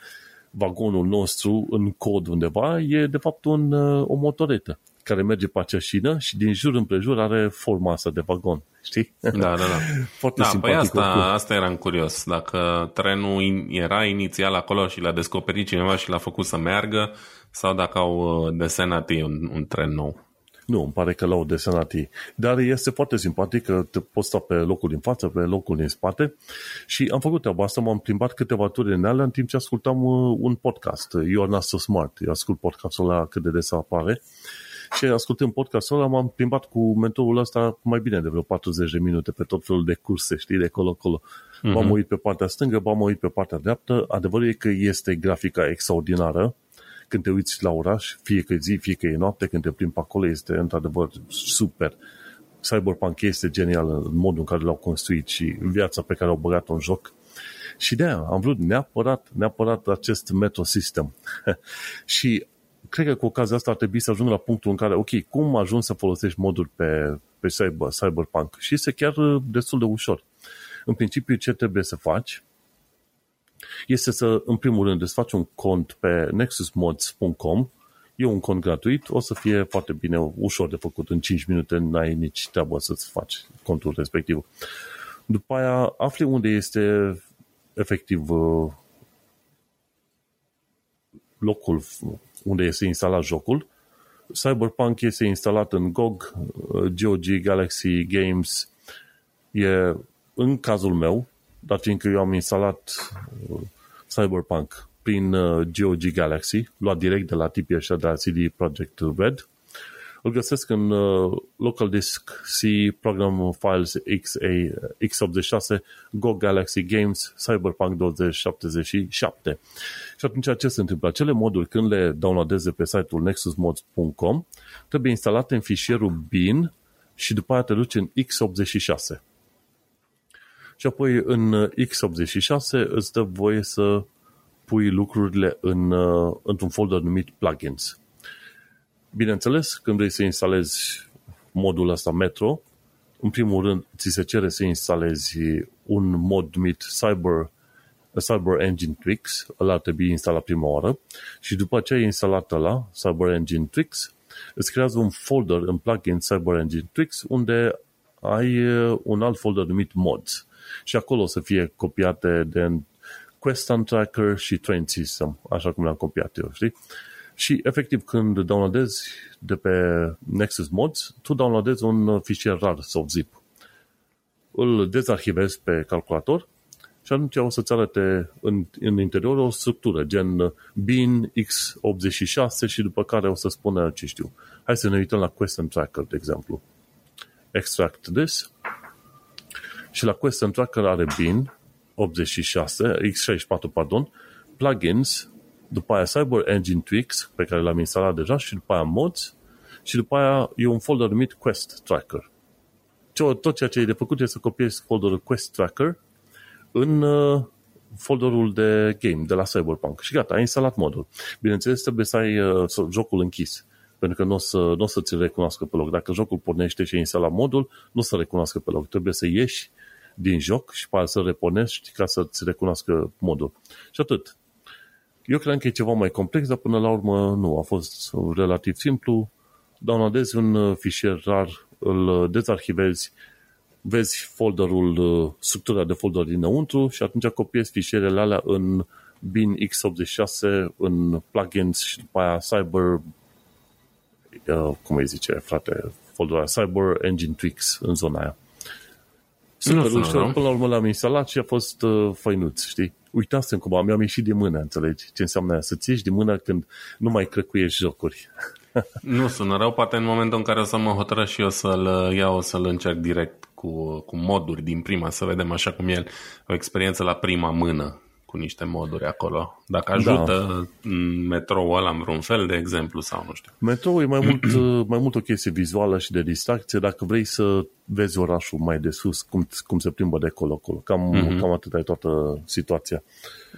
Vagonul nostru în cod undeva e de fapt un, uh, o motoretă care merge pe acea șină și din jur împrejur are forma asta de vagon. Știi? Da, da, da. Foarte da, păi asta, asta eram curios. Dacă trenul era inițial acolo și l-a descoperit cineva și l-a făcut să meargă sau dacă au uh, desenat ei un, un tren nou. Nu, îmi pare că l-au desenat ei. Dar este foarte simpatic că te poți sta pe locul din față, pe locul din spate și am făcut treaba asta, m-am plimbat câteva turi în alea în timp ce ascultam uh, un podcast, You're Not So Smart. Eu ascult podcastul ăla cât de des apare și ascultând podcastul ăla m-am plimbat cu mentorul ăsta mai bine de vreo 40 de minute pe tot felul de curse, știi, de colo-colo. Uh-huh. M-am uit pe partea stângă, m-am uit pe partea dreaptă. Adevărul e că este grafica extraordinară, când te uiți la oraș, fie că e zi, fie că e noapte, când te plimbi pe acolo, este într-adevăr super. Cyberpunk este genial în modul în care l-au construit și viața pe care au băgat-o în joc. Și de aia am vrut neapărat, neapărat acest metro system. și cred că cu ocazia asta ar trebui să ajung la punctul în care, ok, cum ajungi să folosești moduri pe, pe cyber, Cyberpunk? Și este chiar destul de ușor. În principiu, ce trebuie să faci este să, în primul rând, îți faci un cont pe nexusmods.com E un cont gratuit, o să fie foarte bine, ușor de făcut, în 5 minute n-ai nici treabă să-ți faci contul respectiv. După aia afli unde este efectiv uh, locul unde este instalat jocul. Cyberpunk este instalat în GOG, uh, GOG Galaxy Games. E, în cazul meu, dar fiindcă eu am instalat uh, Cyberpunk prin GOG uh, Galaxy, luat direct de la tipii ăștia de la CD Projekt Red, îl găsesc în uh, local disk C program files XA, x86 Go Galaxy Games Cyberpunk 2077. Și atunci ce se întâmplă? Acele moduri când le downloadeze pe site-ul nexusmods.com trebuie instalate în fișierul bin și după aia te duci în x86. Și apoi în x86 îți dă voie să pui lucrurile în, uh, într-un folder numit plugins. Bineînțeles, când vrei să instalezi modul ăsta Metro, în primul rând ți se cere să instalezi un mod numit Cyber, Cyber Engine Twix, ăla ar trebui instalat prima oară. Și după ce ai instalat la Cyber Engine Twix, îți creează un folder în plugin Cyber Engine Twix unde ai uh, un alt folder numit Mods și acolo o să fie copiate de Quest Tracker și Train System, așa cum le-am copiat eu, știi? Și efectiv când downloadezi de pe Nexus Mods, tu downloadezi un fișier rar sau zip. Îl dezarhivezi pe calculator și atunci o să-ți arate în, în interior o structură, gen bin x86 și după care o să spună ce știu. Hai să ne uităm la Question Tracker, de exemplu. Extract this și la Question Tracker are bin 86, x64, pardon, plugins după aia Cyber Engine Tweaks, pe care l-am instalat deja, și după aia Mods, și după aia e un folder numit Quest Tracker. Tot ceea ce e de făcut este să copiezi folderul Quest Tracker în uh, folderul de game de la Cyberpunk. Și gata, ai instalat modul. Bineînțeles, trebuie să ai uh, jocul închis, pentru că nu o să, n-o să ți recunoască pe loc. Dacă jocul pornește și ai instalat modul, nu o să recunoască pe loc. Trebuie să ieși din joc și pe să repornești ca să-ți recunoască modul. Și atât. Eu cred că e ceva mai complex, dar până la urmă nu, a fost relativ simplu. Downloadezi un uh, fișier rar, îl uh, dezarhivezi, vezi folderul, uh, structura de folder dinăuntru și atunci copiezi fișierele alea în bin x86, în plugins și după aia Cyber, cum îi zice, frate, folderul Cyber Engine Tweaks în zona aia. Super nu ușor, până la urmă l-am instalat și a fost uh, făinuț, știi? Uitasem cum mi-am ieșit din mână, înțelegi? Ce înseamnă aia? Să-ți ieși din mână când nu mai crăcuiești jocuri. nu sună rău, poate în momentul în care o să mă hotărăs și eu să-l iau, să-l încerc direct cu, cu moduri din prima, să vedem așa cum e o experiență la prima mână, cu niște moduri acolo. Dacă ajută da. metroul ăla în vreun fel, de exemplu, sau nu știu. Metroul e mai mult, mai mult o chestie vizuală și de distracție dacă vrei să vezi orașul mai de sus, cum, cum se plimbă de acolo-acolo. Cam, mm-hmm. cam atât e toată situația.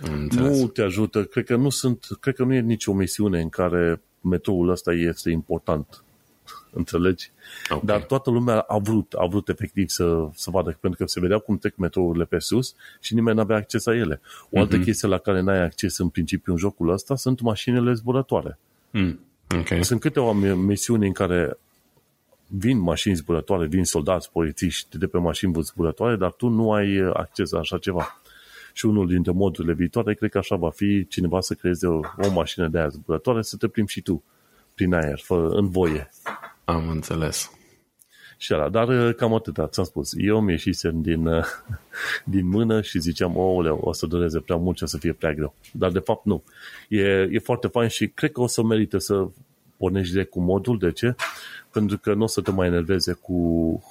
Înțeles. Nu te ajută, cred că nu sunt, cred că nu e nicio misiune în care metroul ăsta este important. Înțelegi? Okay. Dar toată lumea a vrut, a vrut efectiv să, să vadă, pentru că se vedeau cum trec metrourile pe sus și nimeni nu avea acces la ele. O altă mm-hmm. chestie la care n-ai acces în principiu în jocul ăsta sunt mașinile zburătoare. Mm. Okay. Sunt câteva misiuni în care vin mașini zburătoare, vin soldați, polițiști de pe mașini zburătoare, dar tu nu ai acces la așa ceva. Și unul dintre modurile viitoare, cred că așa va fi cineva să creeze o, o mașină de aia zburătoare, să te plimbi și tu prin aer, fă, în voie. Am înțeles. Și ala, dar uh, cam atâta, ți-am spus. Eu mi ieșisem din, uh, din mână și ziceam, oh, o să dureze prea mult și o să fie prea greu. Dar de fapt nu. E, e foarte fain și cred că o să merită să pornești direct cu modul. De ce? Pentru că nu o să te mai enerveze cu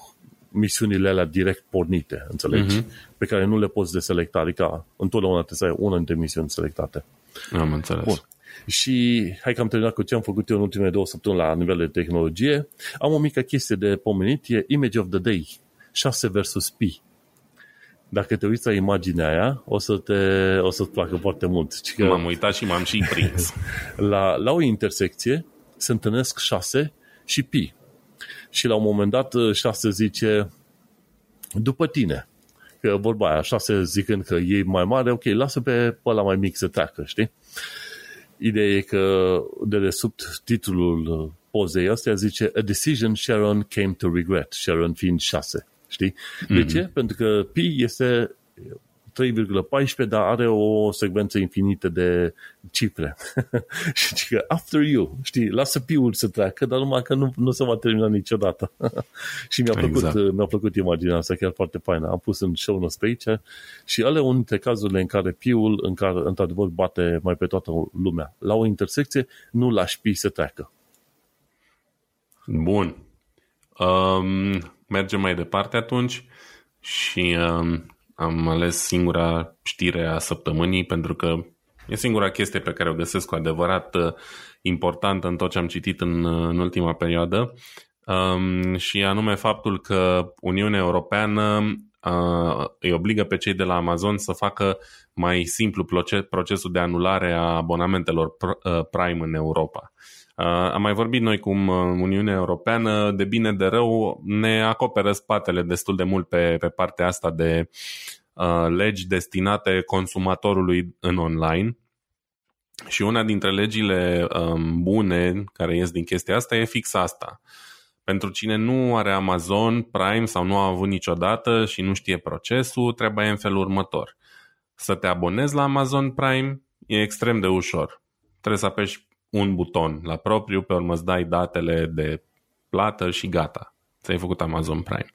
misiunile alea direct pornite, înțelegi? Uh-huh. Pe care nu le poți deselecta. Adică întotdeauna trebuie să ai una dintre misiuni selectate. Am înțeles. Bun. Și hai că am terminat cu ce am făcut eu în ultimele două săptămâni la nivel de tehnologie. Am o mică chestie de pomenit, e Image of the Day, 6 versus pi. Dacă te uiți la imaginea aia, o, să te, o să-ți placă foarte mult. Că m-am uitat și m-am și prins. la, la o intersecție se întâlnesc 6 și pi. Și la un moment dat 6 zice, după tine, că vorba aia, 6 zicând că e mai mare, ok, lasă pe ăla mai mic să treacă, știi? Ideea e că de desubt titlul pozei astea zice A decision Sharon came to regret, Sharon fiind 6. Știi? De mm-hmm. ce? Pentru că pi este 3,14, dar are o secvență infinită de cifre. și că after you, știi, lasă piul să treacă, dar numai că nu, nu se va termina niciodată. și mi-a plăcut, exact. mi-a plăcut imaginea asta, chiar foarte faină. Am pus în show notes pe aici și ale unul dintre cazurile în care piul, în care într-adevăr bate mai pe toată lumea. La o intersecție, nu lași pi să treacă. Bun. Um, mergem mai departe atunci și um, am ales singura știre a săptămânii pentru că e singura chestie pe care o găsesc cu adevărat uh, importantă în tot ce am citit în, uh, în ultima perioadă um, și anume faptul că Uniunea Europeană uh, îi obligă pe cei de la Amazon să facă mai simplu procesul de anulare a abonamentelor uh, Prime în Europa. Uh, am mai vorbit noi cum Uniunea Europeană, de bine de rău, ne acoperă spatele destul de mult pe, pe partea asta de uh, legi destinate consumatorului în online. Și una dintre legile um, bune care ies din chestia asta e fix asta. Pentru cine nu are Amazon Prime sau nu a avut niciodată și nu știe procesul, trebuie în felul următor. Să te abonezi la Amazon Prime e extrem de ușor. Trebuie să apeși un buton la propriu, pe urmă îți dai datele de plată și gata. Ți-ai făcut Amazon Prime.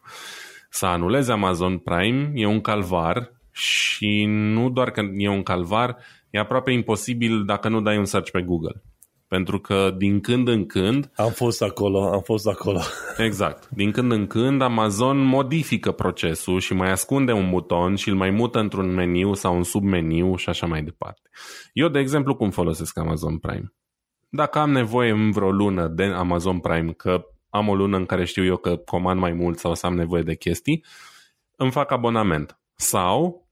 Să anulezi Amazon Prime e un calvar și nu doar că e un calvar, e aproape imposibil dacă nu dai un search pe Google. Pentru că din când în când... Am fost acolo, am fost acolo. Exact. Din când în când Amazon modifică procesul și mai ascunde un buton și îl mai mută într-un meniu sau un submeniu și așa mai departe. Eu, de exemplu, cum folosesc Amazon Prime? Dacă am nevoie în vreo lună de Amazon Prime, că am o lună în care știu eu că comand mai mult sau să am nevoie de chestii, îmi fac abonament. Sau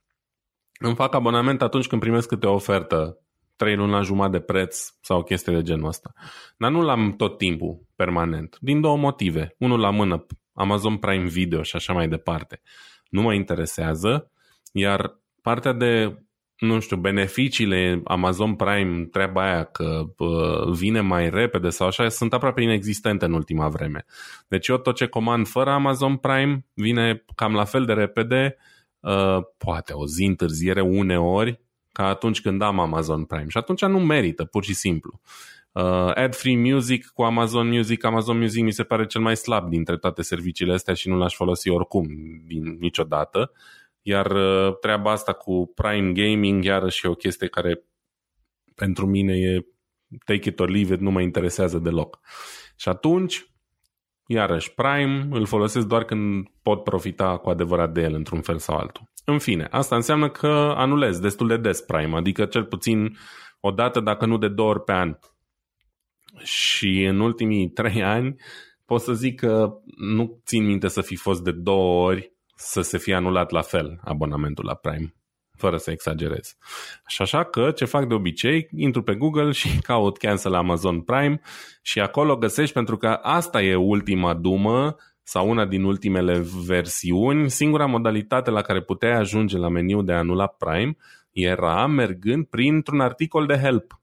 îmi fac abonament atunci când primesc câte o ofertă, trei luni la jumătate de preț sau o chestie de genul ăsta. Dar nu l-am tot timpul, permanent, din două motive. Unul la mână, Amazon Prime Video și așa mai departe. Nu mă interesează, iar partea de nu știu, beneficiile Amazon Prime, treaba aia că uh, vine mai repede sau așa, sunt aproape inexistente în ultima vreme. Deci eu tot ce comand fără Amazon Prime vine cam la fel de repede, uh, poate o zi întârziere uneori, ca atunci când am Amazon Prime. Și atunci nu merită, pur și simplu. Uh, Ad-free music cu Amazon Music. Amazon Music mi se pare cel mai slab dintre toate serviciile astea și nu l-aș folosi oricum, din, niciodată. Iar uh, treaba asta cu Prime Gaming iarăși e o chestie care pentru mine e take it or leave it, nu mă interesează deloc. Și atunci, iarăși, Prime îl folosesc doar când pot profita cu adevărat de el într-un fel sau altul. În fine, asta înseamnă că anulezi destul de des Prime, adică cel puțin o dată, dacă nu de două ori pe an. Și în ultimii trei ani pot să zic că nu țin minte să fi fost de două ori să se fie anulat la fel abonamentul la Prime fără să exagerez. Și așa că ce fac de obicei, intru pe Google și caut cancel Amazon Prime și acolo găsești pentru că asta e ultima dumă sau una din ultimele versiuni, singura modalitate la care puteai ajunge la meniu de a anula Prime era mergând printr-un articol de help.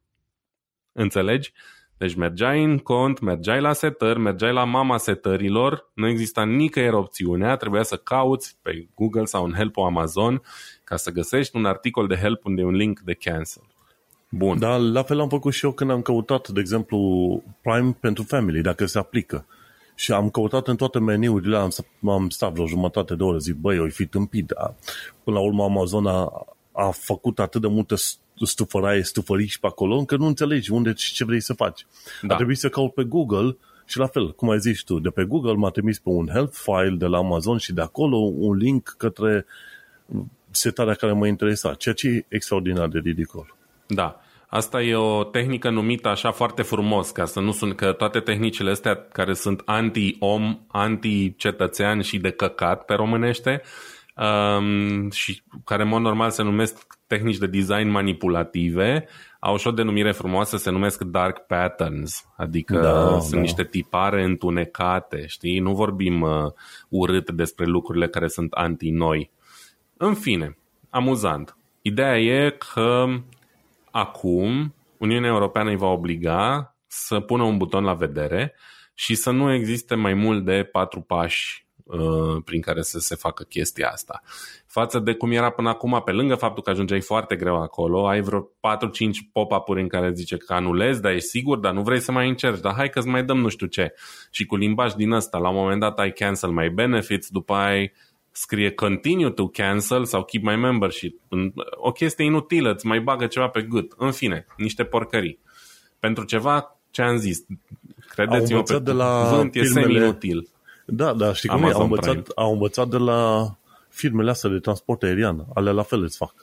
Înțelegi? Deci mergeai în cont, mergeai la setări, mergeai la mama setărilor, nu exista nicăieri opțiunea, trebuia să cauți pe Google sau în help Amazon ca să găsești un articol de help unde e un link de cancel. Bun. Dar la fel am făcut și eu când am căutat, de exemplu, Prime pentru Family, dacă se aplică. Și am căutat în toate meniurile, am, am stat vreo jumătate de oră, zic, băi, o fi tâmpit. Dar până la urmă Amazon a, a făcut atât de multe stufăraie, stufăriși pe acolo, încă nu înțelegi unde și ce vrei să faci. Da. A trebuit să caut pe Google și la fel, cum ai zis tu, de pe Google m-a trimis pe un help file de la Amazon și de acolo un link către setarea care mă interesa, ceea ce e extraordinar de ridicol. Da. Asta e o tehnică numită așa foarte frumos, ca să nu sunt că toate tehnicile astea care sunt anti-om, anti-cetățean și de căcat pe românește, um, și care în mod normal se numesc tehnici de design manipulative, au și o denumire frumoasă, se numesc dark patterns, adică da, sunt da. niște tipare întunecate, știi? Nu vorbim uh, urât despre lucrurile care sunt anti-noi. În fine, amuzant. Ideea e că acum Uniunea Europeană îi va obliga să pună un buton la vedere și să nu existe mai mult de patru pași uh, prin care să se facă chestia asta. Față de cum era până acum, pe lângă faptul că ajungeai foarte greu acolo, ai vreo 4-5 pop-up-uri în care zice că anulezi, dar ești sigur, dar nu vrei să mai încerci, dar hai că-ți mai dăm nu știu ce. Și cu limbaj din ăsta, la un moment dat ai cancel my benefits, după ai scrie continue to cancel sau keep my membership. O chestie inutilă, îți mai bagă ceva pe gât. În fine, niște porcării. Pentru ceva ce am zis, credeți-mă pe de la cuvânt, e semi-inutil. Da, da, știi cum e? Au învățat, au învățat de la firmele astea de transport aerian. Ale la fel îți fac.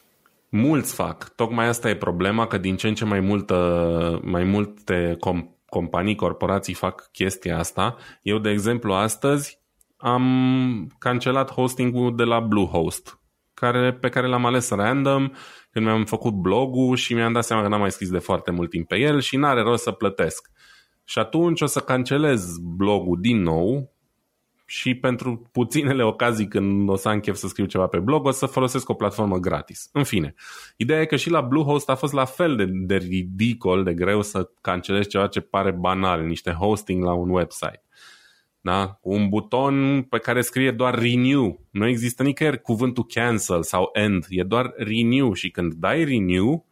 Mulți fac. Tocmai asta e problema, că din ce în ce mai, multă, mai multe com- companii, corporații fac chestia asta. Eu, de exemplu, astăzi am cancelat hostingul de la Bluehost, care, pe care l-am ales random când mi-am făcut blogul și mi-am dat seama că n-am mai scris de foarte mult timp pe el și n-are rost să plătesc. Și atunci o să cancelez blogul din nou și pentru puținele ocazii când o să am chef să scriu ceva pe blog, o să folosesc o platformă gratis. În fine, ideea e că și la Bluehost a fost la fel de, de ridicol, de greu să cancelezi ceva ce pare banal, niște hosting la un website da? un buton pe care scrie doar renew. Nu există nicăieri cuvântul cancel sau end, e doar renew și când dai renew,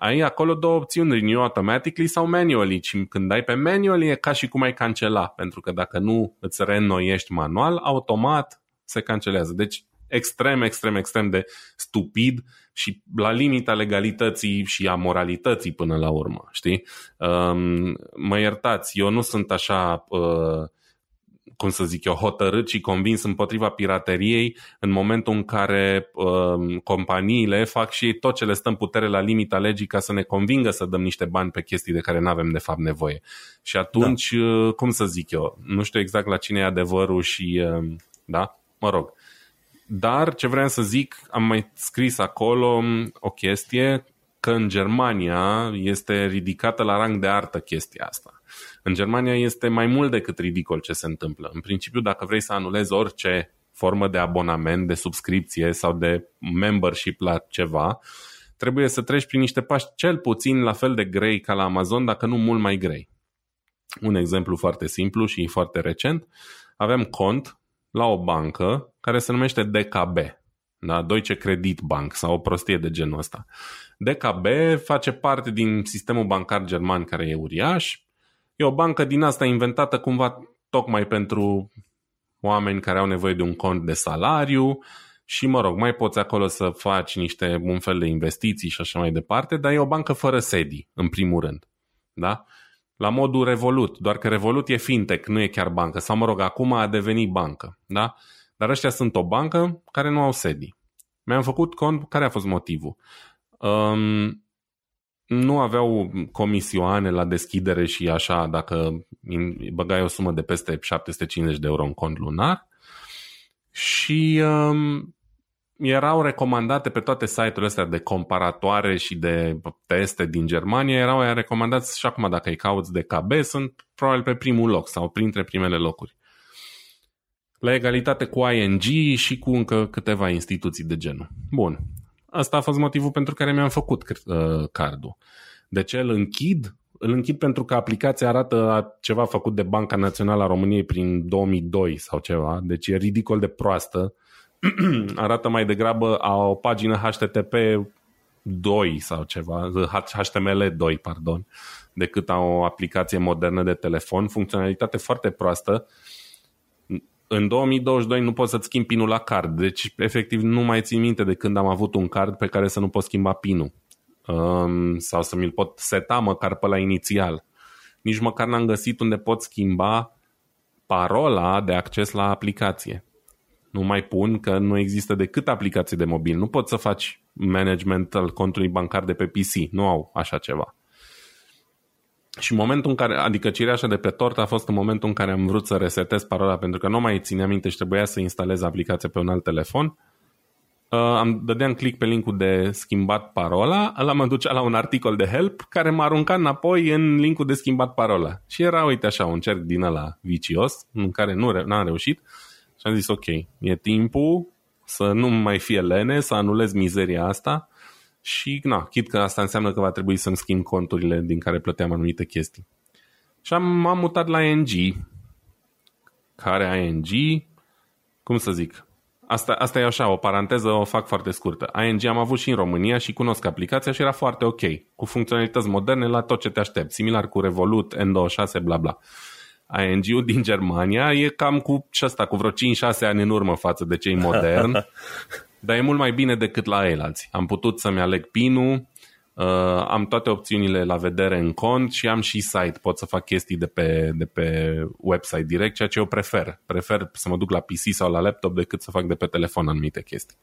ai acolo două opțiuni, renew automatically sau manually și când dai pe manually e ca și cum ai cancela, pentru că dacă nu îți reînnoiești manual, automat se cancelează. Deci extrem, extrem, extrem de stupid și la limita legalității și a moralității până la urmă, știi? Um, mă iertați, eu nu sunt așa uh, cum să zic eu, hotărât și convins împotriva pirateriei în momentul în care uh, companiile fac și tot ce le stă în putere la limita legii ca să ne convingă să dăm niște bani pe chestii de care nu avem de fapt nevoie. Și atunci, da. uh, cum să zic eu, nu știu exact la cine e adevărul și, uh, da, mă rog. Dar ce vreau să zic, am mai scris acolo um, o chestie că în Germania este ridicată la rang de artă chestia asta. În Germania este mai mult decât ridicol ce se întâmplă. În principiu, dacă vrei să anulezi orice formă de abonament, de subscripție sau de membership la ceva, trebuie să treci prin niște pași cel puțin la fel de grei ca la Amazon, dacă nu mult mai grei. Un exemplu foarte simplu și foarte recent, avem cont la o bancă care se numește DKB, da? Deutsche Kreditbank sau o prostie de genul ăsta. DKB face parte din sistemul bancar german care e uriaș, E o bancă din asta inventată cumva tocmai pentru oameni care au nevoie de un cont de salariu și, mă rog, mai poți acolo să faci niște un fel de investiții și așa mai departe, dar e o bancă fără sedii, în primul rând. Da? La modul Revolut, doar că Revolut e fintech, nu e chiar bancă, sau mă rog, acum a devenit bancă. Da? Dar ăștia sunt o bancă care nu au sedii. Mi-am făcut cont, care a fost motivul? Um, nu aveau comisioane la deschidere și așa, dacă băgai o sumă de peste 750 de euro în cont lunar și um, erau recomandate pe toate site-urile astea de comparatoare și de teste din Germania, erau recomandați și acum dacă îi cauți de KB, sunt probabil pe primul loc sau printre primele locuri. La egalitate cu ING și cu încă câteva instituții de genul. Bun. Asta a fost motivul pentru care mi-am făcut uh, cardul. De ce îl închid? Îl închid pentru că aplicația arată ceva făcut de Banca Națională a României prin 2002 sau ceva, deci e ridicol de proastă. arată mai degrabă a o pagină HTTP 2 sau ceva, HTML 2, pardon, decât a o aplicație modernă de telefon, funcționalitate foarte proastă. În 2022 nu poți să-ți schimbi pinul la card, deci efectiv nu mai țin minte de când am avut un card pe care să nu pot schimba pinul um, sau să mi-l pot seta măcar pe la inițial. Nici măcar n-am găsit unde pot schimba parola de acces la aplicație. Nu mai pun că nu există decât aplicații de mobil. Nu poți să faci management al contului bancar de pe PC. Nu au așa ceva. Și momentul în care, adică cireașa de pe tort a fost în momentul în care am vrut să resetez parola pentru că nu mai țineam minte și trebuia să instalez aplicația pe un alt telefon uh, am dădeam click pe linkul de schimbat parola, ăla mă ducea la un articol de help care m-a aruncat înapoi în linkul de schimbat parola. Și era, uite așa, un cerc din ăla vicios, în care nu re- n-am reușit. Și am zis, ok, e timpul să nu mai fie lene, să anulez mizeria asta și, na, chit că asta înseamnă că va trebui să-mi schimb conturile din care plăteam anumite chestii. Și am, m-am mutat la ING, care ING, cum să zic, Asta, asta e așa, o paranteză, o fac foarte scurtă. ING am avut și în România și cunosc aplicația și era foarte ok, cu funcționalități moderne la tot ce te aștept, similar cu Revolut, N26, bla bla. ING-ul din Germania e cam cu și asta, cu vreo 5-6 ani în urmă față de cei moderni, dar e mult mai bine decât la ei alții. Am putut să-mi aleg PIN-ul, Uh, am toate opțiunile la vedere în cont și am și site, pot să fac chestii de pe, de pe website direct, ceea ce eu prefer. Prefer să mă duc la PC sau la laptop decât să fac de pe telefon anumite chestii.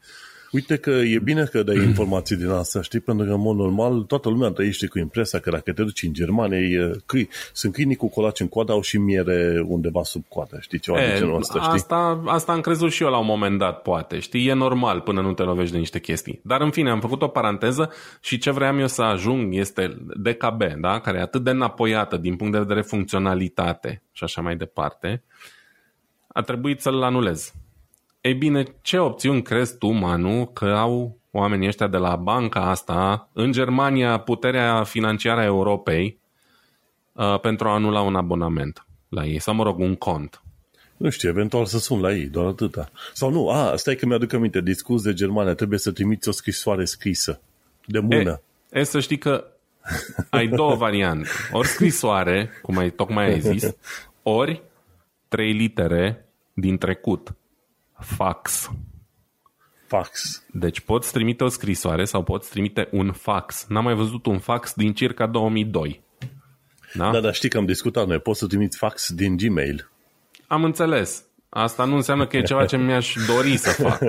Uite că e bine că dai informații din asta, știi? Pentru că, în mod normal, toată lumea trăiește cu impresia că dacă te duci în Germania, e, câi, sunt câinii cu colaci în coadă, au și miere undeva sub coadă, știi? Ceva e, de genul ăsta, știi? Asta, asta am crezut și eu la un moment dat, poate, știi? E normal până nu te lovești de niște chestii. Dar, în fine, am făcut o paranteză și ce vreau eu să ajung este DKB, da? Care e atât de înapoiată din punct de vedere funcționalitate și așa mai departe. A trebuit să-l anulez ei bine, ce opțiuni crezi tu, Manu, că au oamenii ăștia de la banca asta, în Germania, puterea financiară a Europei, uh, pentru a anula un abonament la ei, sau mă rog, un cont? Nu știu, eventual să sun la ei, doar atâta. Sau nu, a, stai că mi-aduc aminte, discurs de Germania, trebuie să trimiți o scrisoare scrisă, de mână. E, e să știi că ai două variante. Ori scrisoare, cum ai, tocmai ai zis, ori trei litere din trecut fax. Fax. Deci poți trimite o scrisoare sau poți trimite un fax. N-am mai văzut un fax din circa 2002. Da, da, dar știi că am discutat noi. Poți să trimiți fax din Gmail. Am înțeles. Asta nu înseamnă că e ceva ce mi-aș dori să fac.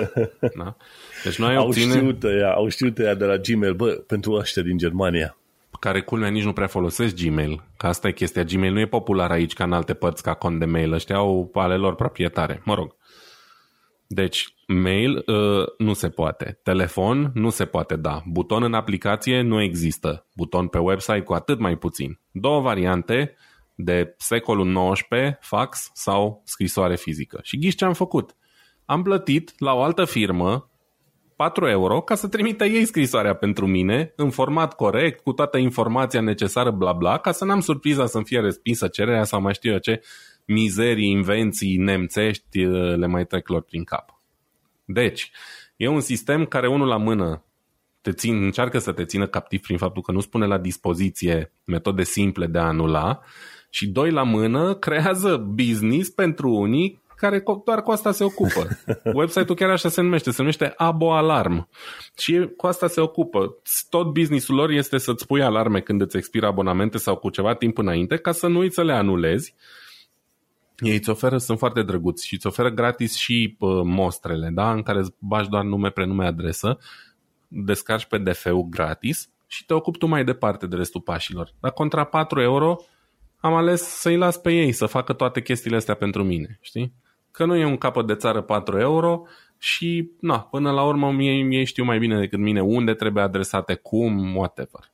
Da? Deci noi au obține... Știut ea, au știut ea de la Gmail, bă, pentru ăștia din Germania. Care culmea nici nu prea folosesc Gmail. Că asta e chestia. Gmail nu e popular aici ca în alte părți ca cont de mail. Ăștia au ale lor proprietare. Mă rog. Deci, mail uh, nu se poate. Telefon nu se poate da. Buton în aplicație nu există. Buton pe website cu atât mai puțin. Două variante de secolul XIX, fax sau scrisoare fizică. Și ghiși ce am făcut? Am plătit la o altă firmă 4 euro ca să trimită ei scrisoarea pentru mine în format corect, cu toată informația necesară, bla bla, ca să n-am surpriza să-mi fie respinsă cererea sau mai știu eu ce mizerii, invenții nemțești uh, le mai trec lor prin cap. Deci, e un sistem care unul la mână te țin, încearcă să te țină captiv prin faptul că nu spune la dispoziție metode simple de a anula și doi la mână creează business pentru unii care doar cu asta se ocupă. Website-ul chiar așa se numește, se numește Abo Alarm. Și cu asta se ocupă. Tot businessul lor este să-ți pui alarme când îți expiră abonamente sau cu ceva timp înainte ca să nu uiți să le anulezi ei îți oferă, sunt foarte drăguți și îți oferă gratis și uh, mostrele, da? în care îți bagi doar nume, prenume, adresă, descarci PDF-ul gratis și te ocupi tu mai departe de restul pașilor. Dar contra 4 euro am ales să-i las pe ei să facă toate chestiile astea pentru mine, știi? Că nu e un capăt de țară 4 euro și, na, până la urmă mie, mie știu mai bine decât mine unde trebuie adresate, cum, whatever.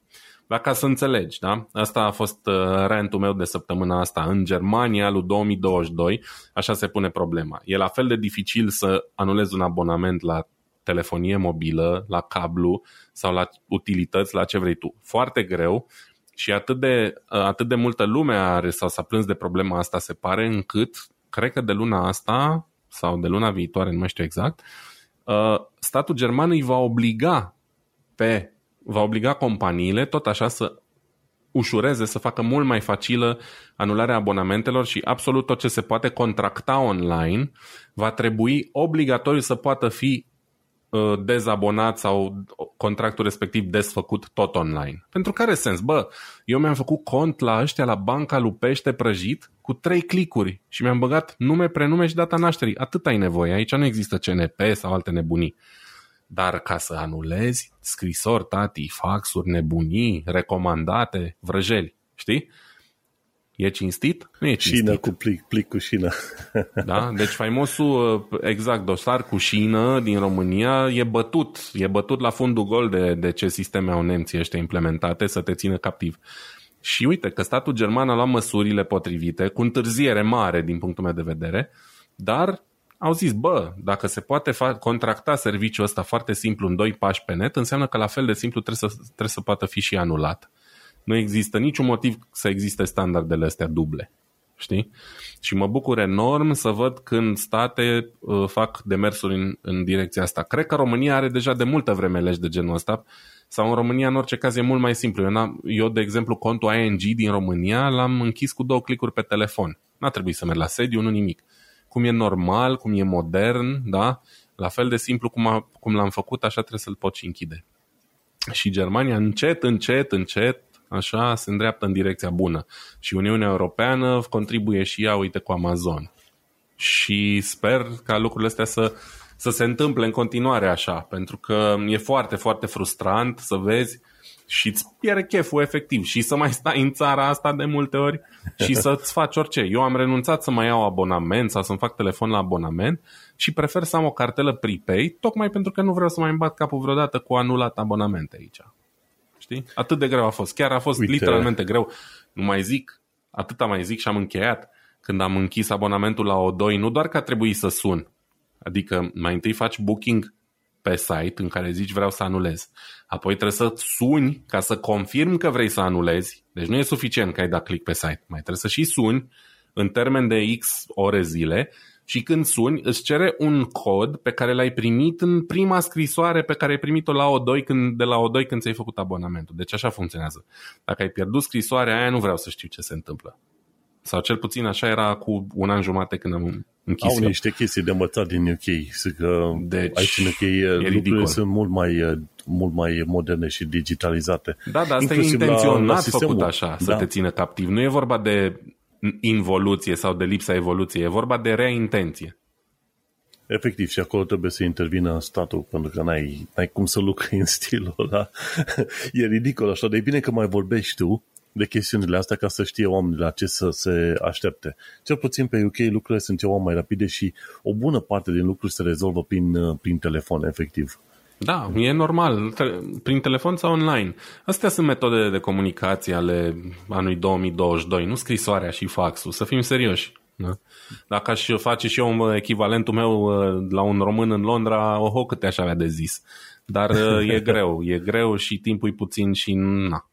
Dar ca să înțelegi, da? Asta a fost uh, rentul meu de săptămâna asta. În Germania, lui 2022, așa se pune problema. E la fel de dificil să anulezi un abonament la telefonie mobilă, la cablu sau la utilități, la ce vrei tu. Foarte greu și atât de, uh, atât de multă lume are sau s-a plâns de problema asta, se pare, încât cred că de luna asta sau de luna viitoare, nu mai știu exact, uh, statul german îi va obliga pe va obliga companiile tot așa să ușureze, să facă mult mai facilă anularea abonamentelor și absolut tot ce se poate contracta online va trebui obligatoriu să poată fi uh, dezabonat sau contractul respectiv desfăcut tot online. Pentru care sens? Bă, eu mi-am făcut cont la ăștia la banca Lupește Prăjit cu trei clicuri și mi-am băgat nume, prenume și data nașterii. Atât ai nevoie. Aici nu există CNP sau alte nebunii. Dar ca să anulezi scrisori, tati, faxuri, nebunii, recomandate, vrăjeli, știi? E cinstit? Nu e cinstit. Șină cu plic, plic cu șină. Da? Deci faimosul, exact, dosar cu șină din România e bătut. E bătut la fundul gol de, de ce sisteme au nemții ăștia implementate să te țină captiv. Și uite că statul german a luat măsurile potrivite, cu întârziere mare din punctul meu de vedere, dar au zis, bă, dacă se poate fa- contracta serviciul ăsta foarte simplu în doi pași pe net, înseamnă că la fel de simplu trebuie să, trebuie să poată fi și anulat. Nu există niciun motiv să existe standardele astea duble. Știi? Și mă bucur enorm să văd când state uh, fac demersuri în, în direcția asta. Cred că România are deja de multă vreme legi de genul ăsta sau în România în orice caz e mult mai simplu. Eu, eu de exemplu, contul ING din România l-am închis cu două clicuri pe telefon. N-a trebuit să merg la sediu, nu nimic cum e normal, cum e modern, da? La fel de simplu cum, a, cum l-am făcut, așa trebuie să-l poți închide. Și Germania încet, încet, încet, așa se îndreaptă în direcția bună. Și Uniunea Europeană contribuie și ea, uite, cu Amazon. Și sper ca lucrurile astea să, să se întâmple în continuare așa, pentru că e foarte, foarte frustrant să vezi și îți pierde cheful efectiv și să mai stai în țara asta de multe ori și să-ți faci orice. Eu am renunțat să mai iau abonament sau să-mi fac telefon la abonament și prefer să am o cartelă prepay tocmai pentru că nu vreau să mai îmi bat capul vreodată cu anulat abonamente aici. Știi? Atât de greu a fost. Chiar a fost Uite. literalmente greu. Nu mai zic, atâta mai zic și am încheiat. Când am închis abonamentul la O2, nu doar că a trebuit să sun, adică mai întâi faci booking pe site în care zici vreau să anulez. Apoi trebuie să suni ca să confirm că vrei să anulezi. Deci nu e suficient că ai dat click pe site. Mai trebuie să și suni în termen de X ore zile și când suni îți cere un cod pe care l-ai primit în prima scrisoare pe care ai primit-o la O2 când, de la O2 când ți-ai făcut abonamentul. Deci așa funcționează. Dacă ai pierdut scrisoarea aia, nu vreau să știu ce se întâmplă. Sau cel puțin așa era cu un an jumate când am închis. Au niște chestii de învățat din UK. Că deci, aici în UK lucrurile ridicol. sunt mult mai, mult mai moderne și digitalizate. Da, dar asta Inclusiv e intenționat la, la făcut așa, să da. te țină captiv. Nu e vorba de involuție sau de lipsa evoluției, e vorba de rea intenție. Efectiv, și acolo trebuie să intervină statul, pentru că n-ai, n-ai cum să lucrezi în stilul ăla. e ridicol așa, de bine că mai vorbești tu, de chestiunile astea ca să știe oamenii la ce să se aștepte. Cel puțin pe UK lucrurile sunt ceva mai rapide și o bună parte din lucruri se rezolvă prin, uh, prin telefon, efectiv. Da, e normal, prin telefon sau online. Astea sunt metodele de comunicație ale anului 2022, nu scrisoarea și faxul, să fim serioși. Da? Dacă aș face și eu echivalentul meu uh, la un român în Londra, oho, câte aș avea de zis. Dar uh, e greu, e greu și timpul e puțin și na,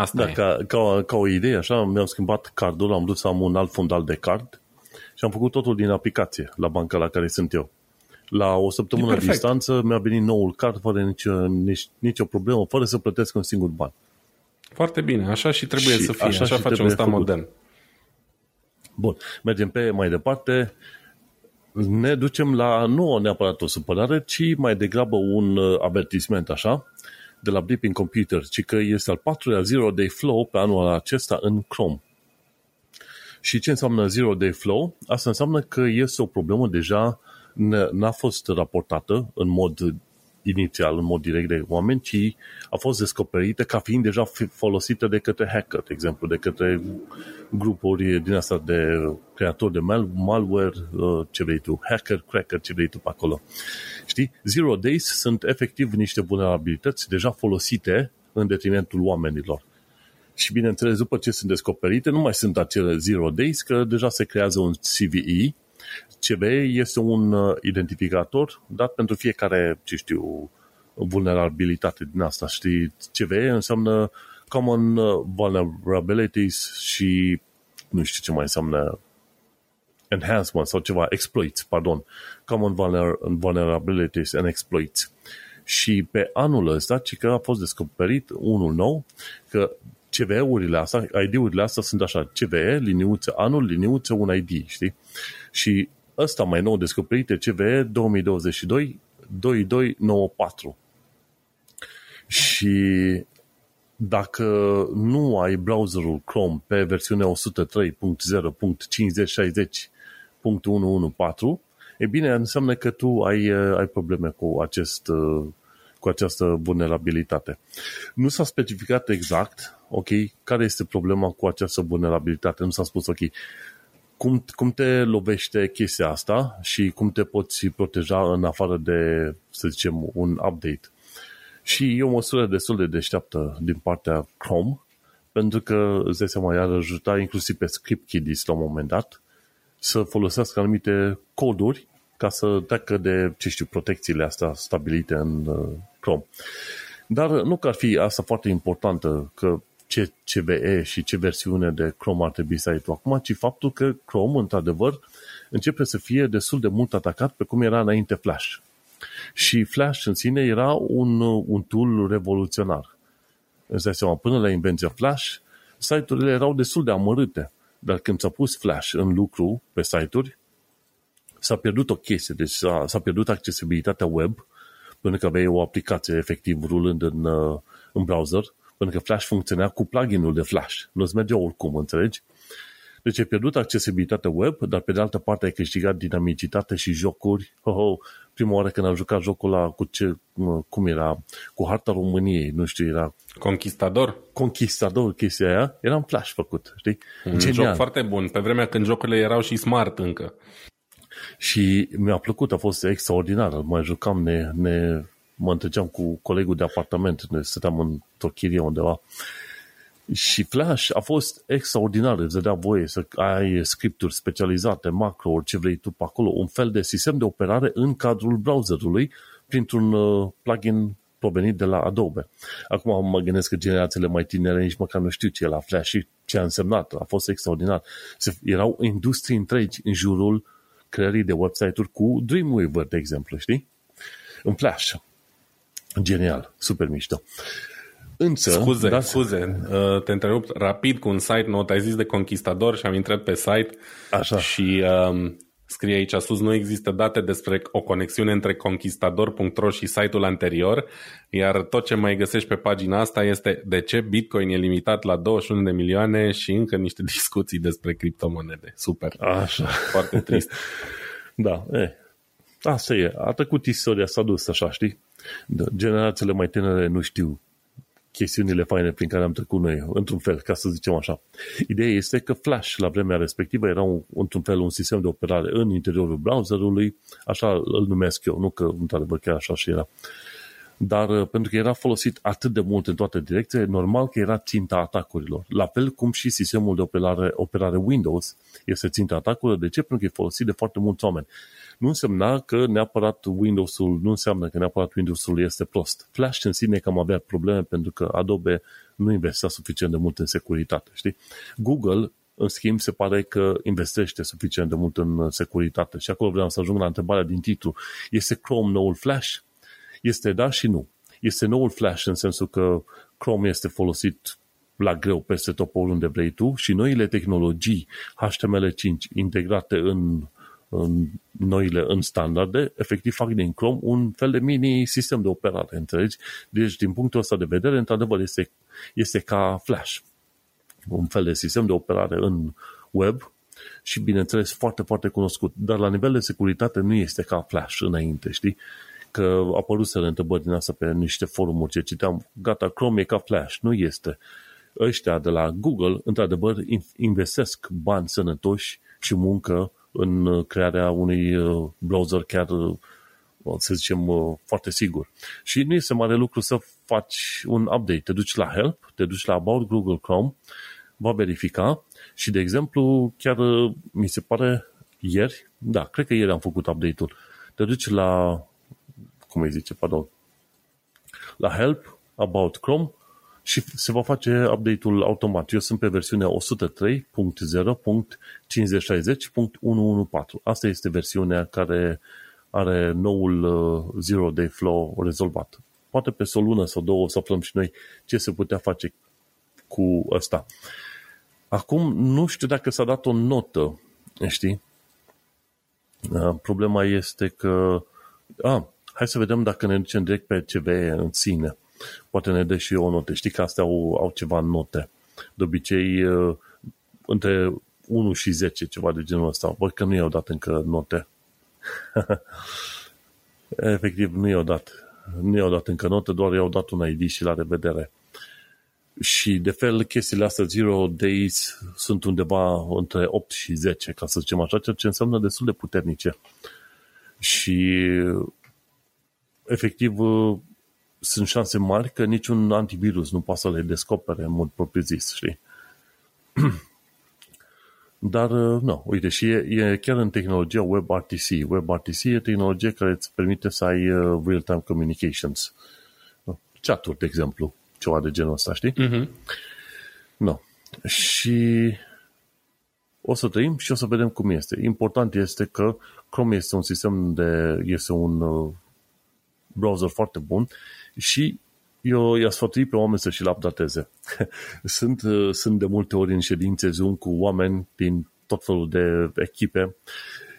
Asta da, e. Ca, ca, ca o idee, așa, mi-am schimbat cardul, am dus să am un alt fundal de card și am făcut totul din aplicație la banca la care sunt eu. La o săptămână distanță mi-a venit noul card fără nicio, nici, nicio problemă, fără să plătesc un singur ban. Foarte bine, așa și trebuie și să fie, așa, așa face un stat făcut. modern. Bun, mergem pe mai departe. Ne ducem la nu neapărat o supărare, ci mai degrabă un uh, avertisment, așa de la Blipping Computer, ci că este al patrulea Zero Day Flow pe anul acesta în Chrome. Și ce înseamnă Zero Day Flow? Asta înseamnă că este o problemă deja n-a fost raportată în mod inițial, în mod direct de oameni, ci a fost descoperită ca fiind deja folosită de către hacker, de exemplu, de către grupuri din asta de creatori de mal- malware, uh, ce vrei tu, hacker, cracker, ce vrei tu pe acolo. Știi? Zero Days sunt efectiv niște vulnerabilități deja folosite în detrimentul oamenilor. Și bineînțeles, după ce sunt descoperite, nu mai sunt acele zero days, că deja se creează un CVE. CVE este un uh, identificator dat pentru fiecare, ce știu, vulnerabilitate din asta. Știi, CVE înseamnă Common uh, Vulnerabilities și nu știu ce mai înseamnă enhancement sau ceva, exploits, pardon. Common Vulnerabilities and Exploits. Și pe anul ăsta, ci că a fost descoperit unul nou, că CVE-urile astea, ID-urile astea sunt așa, CVE, liniuță anul, liniuță un ID, știi? Și ăsta mai nou descoperite, CVE 2022 2294. Și dacă nu ai browserul Chrome pe versiunea 103.0.5060.114, e bine, înseamnă că tu ai, ai probleme cu acest cu această vulnerabilitate. Nu s-a specificat exact, ok, care este problema cu această vulnerabilitate. Nu s-a spus, ok, cum, cum te lovește chestia asta și cum te poți proteja în afară de, să zicem, un update. Și e o măsură destul de deșteaptă din partea Chrome, pentru că, îți dai seama, iar ajuta inclusiv pe script kiddies la un moment dat să folosească anumite coduri ca să treacă de, ce știu, protecțiile astea stabilite în uh, Chrome. Dar nu că ar fi asta foarte importantă, că ce CVE și ce versiune de Chrome ar trebui să ai tu acum, ci faptul că Chrome, într-adevăr, începe să fie destul de mult atacat pe cum era înainte Flash. Și Flash în sine era un, un tool revoluționar. Îți dai seama, până la invenția Flash, site-urile erau destul de amărâte. Dar când s-a pus Flash în lucru pe site-uri, s-a pierdut o chestie, deci s-a, s-a pierdut accesibilitatea web, pentru că aveai o aplicație efectiv rulând în, uh, în browser, pentru că Flash funcționa cu pluginul de Flash. Nu-ți merge oricum, înțelegi? Deci ai pierdut accesibilitatea web, dar pe de altă parte ai câștigat dinamicitate și jocuri. Ho, ho, prima oară când am jucat jocul ăla cu ce, cum era, cu harta României, nu știu, era... Conquistador? Conquistador, chestia aia, era în Flash făcut, știi? Un Genial. joc foarte bun, pe vremea când jocurile erau și smart încă. Și mi-a plăcut, a fost extraordinar. Mai jucam, ne, ne, mă întregeam cu colegul de apartament, ne stăteam într-o chirie undeva. Și Flash a fost extraordinar, îți dădea voie să ai scripturi specializate, macro, ce vrei tu pe acolo, un fel de sistem de operare în cadrul browserului printr-un uh, plugin provenit de la Adobe. Acum mă gândesc că generațiile mai tinere nici măcar nu știu ce e la Flash și ce a însemnat. A fost extraordinar. Erau industrii întregi în jurul creării de website-uri cu Dreamweaver, de exemplu, știi? În Flash. Genial, super mișto. Însă, scuze, da, scuze, uh, te întrerup rapid cu un site nou, ai zis de Conquistador și am intrat pe site Așa. și um, scrie aici sus, nu există date despre o conexiune între conquistador.ro și site-ul anterior, iar tot ce mai găsești pe pagina asta este de ce Bitcoin e limitat la 21 de milioane și încă niște discuții despre criptomonede. Super. Așa. Foarte trist. da, e. Asta e. A trecut istoria, s-a dus așa, știi? Generațiile mai tinere nu știu chestiunile faine prin care am trecut noi, într-un fel, ca să zicem așa. Ideea este că Flash, la vremea respectivă, era un, într-un fel un sistem de operare în interiorul browserului, așa îl numesc eu, nu că, într-adevăr, chiar așa și era. Dar uh, pentru că era folosit atât de mult în toate direcțiile, normal că era ținta atacurilor. La fel cum și sistemul de operare, operare Windows este ținta atacurilor. De ce? Pentru că e folosit de foarte mulți oameni nu însemna că neapărat Windows-ul, nu înseamnă că neapărat Windows-ul este prost. Flash în sine cam avea probleme pentru că Adobe nu investea suficient de mult în securitate, știi? Google, în schimb, se pare că investește suficient de mult în securitate. Și acolo vreau să ajung la întrebarea din titlu. Este Chrome noul Flash? Este da și nu. Este noul Flash în sensul că Chrome este folosit la greu peste tot oriunde vrei tu și noile tehnologii HTML5 integrate în în noile în standarde, efectiv fac din Chrome un fel de mini-sistem de operare, înțelegi? Deci, din punctul ăsta de vedere, într-adevăr, este, este ca Flash. Un fel de sistem de operare în web și, bineînțeles, foarte, foarte cunoscut. Dar la nivel de securitate nu este ca Flash înainte, știi? Că a apărut să întrebări din asta pe niște forumuri ce citeam, gata, Chrome e ca Flash. Nu este. Ăștia de la Google, într-adevăr, investesc bani sănătoși și muncă în crearea unui uh, browser chiar, uh, să zicem, uh, foarte sigur. Și nu este mare lucru să faci un update. Te duci la Help, te duci la About Google Chrome, va verifica și, de exemplu, chiar mi se pare ieri, da, cred că ieri am făcut update-ul, te duci la, cum îi zice, pardon, la Help, About Chrome și se va face update-ul automat. Eu sunt pe versiunea 103.0.5060.114. Asta este versiunea care are noul uh, Zero Day Flow rezolvat. Poate pe o lună sau două să aflăm și noi ce se putea face cu ăsta. Acum, nu știu dacă s-a dat o notă, știi? Uh, problema este că... A, hai să vedem dacă ne ducem direct pe CV în sine. Poate ne dă și o notă. Știi că astea au, au ceva note. De obicei, uh, între 1 și 10, ceva de genul ăsta. Văd că nu i-au dat încă note. Efectiv, nu i-au dat. Nu i-au dat încă note, doar i-au dat un ID și la revedere. Și de fel, chestiile astea Zero Days sunt undeva între 8 și 10, ca să zicem așa, ceea ce înseamnă destul de puternice. Și efectiv sunt șanse mari că niciun antivirus nu poate să le descopere în mod propriu-zis, știi? Dar, nu, uite, și e, e chiar în tehnologia WebRTC. WebRTC e tehnologie care îți permite să ai real-time communications. Chat-uri, de exemplu ceva de genul ăsta, știi? Uh-huh. No. Și o să trăim și o să vedem cum este. Important este că Chrome este un sistem de, este un uh, browser foarte bun și eu i-aș sfătuit pe oameni să și-l updateze. sunt, uh, sunt de multe ori în ședințe Zoom cu oameni din tot felul de echipe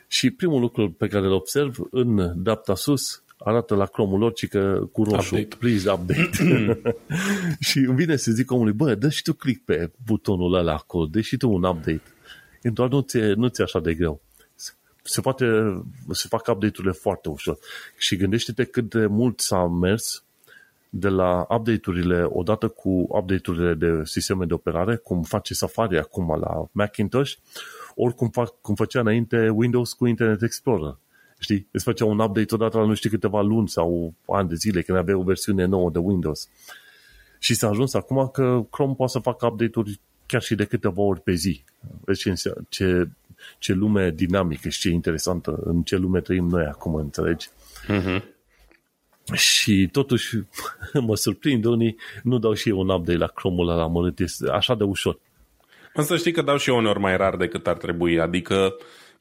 și primul lucru pe care îl observ în dreapta sus arată la cromul lor, ci că cu roșu, update. please update. și îmi vine să zic omului, bă, dă și tu click pe butonul ăla acolo, dă și tu un update. E doar nu ți-e, nu ți așa de greu. Se poate, se fac update-urile foarte ușor. Și gândește-te cât de mult s-a mers de la update-urile, odată cu update-urile de sisteme de operare, cum face Safari acum la Macintosh, ori cum, fac, cum făcea înainte Windows cu Internet Explorer știi, îți făcea un update odată la nu știu câteva luni sau ani de zile când avea o versiune nouă de Windows. Și s-a ajuns acum că Chrome poate să facă update-uri chiar și de câteva ori pe zi. Vezi ce, ce, ce lume dinamică și ce interesantă, în ce lume trăim noi acum, înțelegi? Uh-huh. Și totuși mă surprind, unii nu dau și eu un update la Chrome-ul ăla mărât, este așa de ușor. Însă știi că dau și eu uneori mai rar decât ar trebui, adică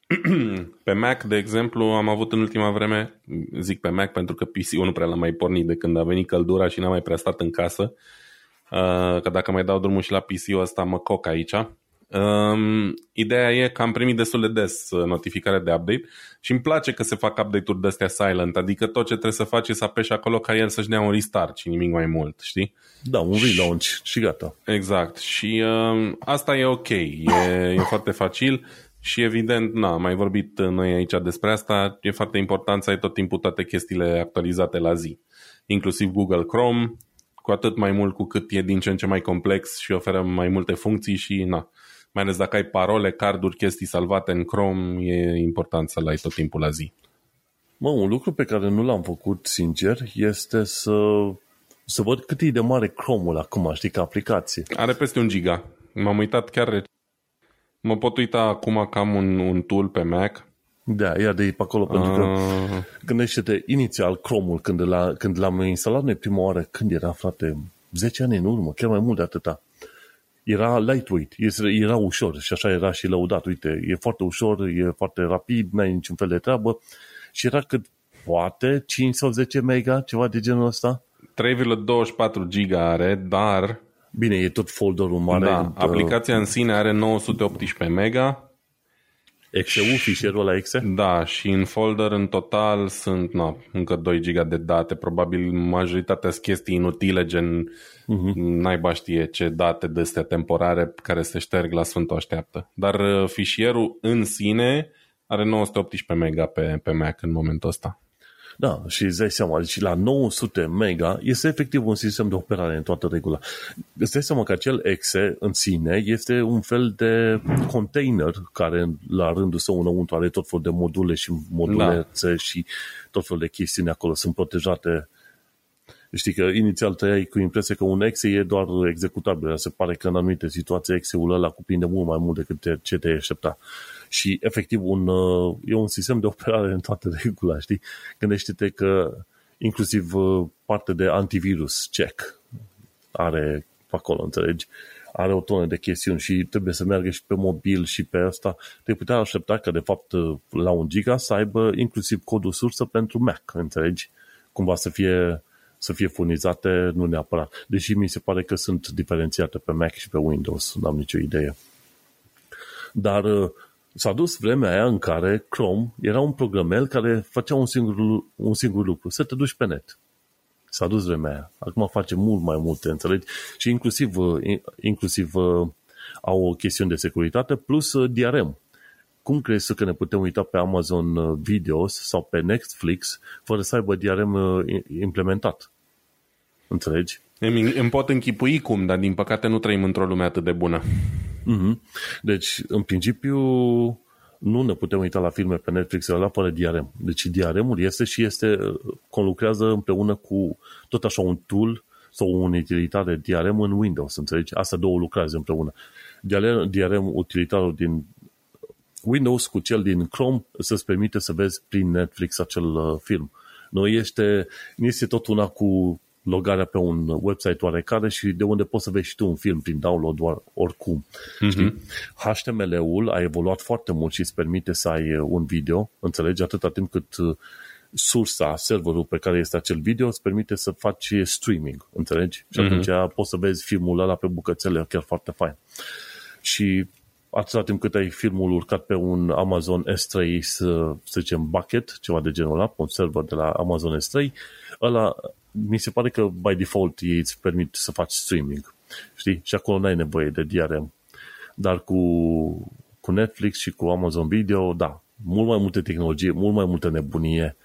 pe Mac, de exemplu, am avut în ultima vreme, zic pe Mac pentru că PC-ul nu prea l-am mai pornit de când a venit căldura și n-am mai prea stat în casă, uh, că dacă mai dau drumul și la PC-ul ăsta mă coc aici. Um, ideea e că am primit destul de des uh, notificare de update și îmi place că se fac update-uri de-astea silent, adică tot ce trebuie să faci e să apeși acolo ca el să-și dea un restart și nimic mai mult, știi? Da, un relaunch și, și gata. Exact. Și uh, asta e ok, e, e foarte facil. Și evident, na, am mai vorbit noi aici despre asta, e foarte important să ai tot timpul toate chestiile actualizate la zi. Inclusiv Google Chrome, cu atât mai mult cu cât e din ce în ce mai complex și oferă mai multe funcții și na, mai ales dacă ai parole, carduri, chestii salvate în Chrome, e important să-l ai tot timpul la zi. Mă, un lucru pe care nu l-am făcut, sincer, este să, să văd cât e de mare Chrome-ul acum, știi, ca aplicație. Are peste un giga. M-am uitat chiar Mă pot uita acum că am un, un tool pe Mac. Da, ia de pe acolo, pentru că ah. gândește-te, inițial Chrome-ul, când, l când l-am instalat noi prima oară, când era, frate, 10 ani în urmă, chiar mai mult de atâta, era lightweight, era ușor și așa era și lăudat. Uite, e foarte ușor, e foarte rapid, n-ai niciun fel de treabă și era cât poate 5 sau 10 mega, ceva de genul ăsta. 3,24 giga are, dar Bine, e tot folderul mare. Da, aplicația în sine are 918 mega Exe-ul, fișierul la exe? Da, și în folder în total sunt na, încă 2 giga de date, probabil majoritatea sunt chestii inutile, gen uh-huh. naiba știe ce date de astea temporare care se șterg la Sfântul Așteaptă. Dar uh, fișierul în sine are 918 mega pe, pe Mac în momentul ăsta. Da, și îți dai seama, deci la 900 mega este efectiv un sistem de operare în toată regula. Îți dai seama că acel exe în sine este un fel de container care la rândul său înăuntru are tot felul de module și module da. și tot felul de chestiuni acolo sunt protejate Știi că inițial tăiai cu impresia că un exe e doar executabil. Se pare că în anumite situații exe-ul ăla cuprinde mult mai mult decât ce te aștepta și efectiv un, uh, e un sistem de operare în toată regula, știi? Gândește-te că inclusiv uh, parte de antivirus check are acolo, înțelegi? Are o tonă de chestiuni și trebuie să meargă și pe mobil și pe asta. Te putea aștepta că, de fapt, uh, la un giga să aibă inclusiv codul sursă pentru Mac, înțelegi? Cumva să fie, să fie furnizate, nu neapărat. Deși mi se pare că sunt diferențiate pe Mac și pe Windows, nu am nicio idee. Dar s-a dus vremea aia în care Chrome era un programel care făcea un singur, un singur lucru, să te duci pe net. S-a dus vremea aia. Acum face mult mai multe, înțelegi? Și inclusiv, inclusiv au o chestiune de securitate plus uh, DRM. Cum crezi că ne putem uita pe Amazon uh, Videos sau pe Netflix fără să aibă DRM uh, implementat? Înțelegi? Îmi, îmi pot închipui cum, dar din păcate nu trăim într-o lume atât de bună. Mm-hmm. Deci, în principiu, nu ne putem uita la filme pe Netflix la fără DRM. Deci DRM-ul este și este, conlucrează împreună cu tot așa un tool sau o utilitate DRM în Windows, înțelegi? Asta două lucrează împreună. DRM, DRM utilitarul din Windows cu cel din Chrome să-ți permite să vezi prin Netflix acel uh, film. Nu este, nu este tot una cu logarea pe un website oarecare și de unde poți să vezi și tu un film prin download doar oricum. Mm-hmm. HTML-ul a evoluat foarte mult și îți permite să ai un video, înțelegi, atâta timp cât uh, sursa, serverul pe care este acel video îți permite să faci streaming, înțelegi? Și atunci mm-hmm. poți să vezi filmul ăla pe bucățele chiar foarte fain. Și atâta timp cât ai filmul urcat pe un Amazon S3, să, să zicem, bucket, ceva de genul ăla, pe un server de la Amazon S3, ăla mi se pare că by default ei îți permit să faci streaming. Știi? Și acolo n-ai nevoie de DRM. Dar cu, cu Netflix și cu Amazon Video, da, mult mai multe tehnologie, mult mai multă nebunie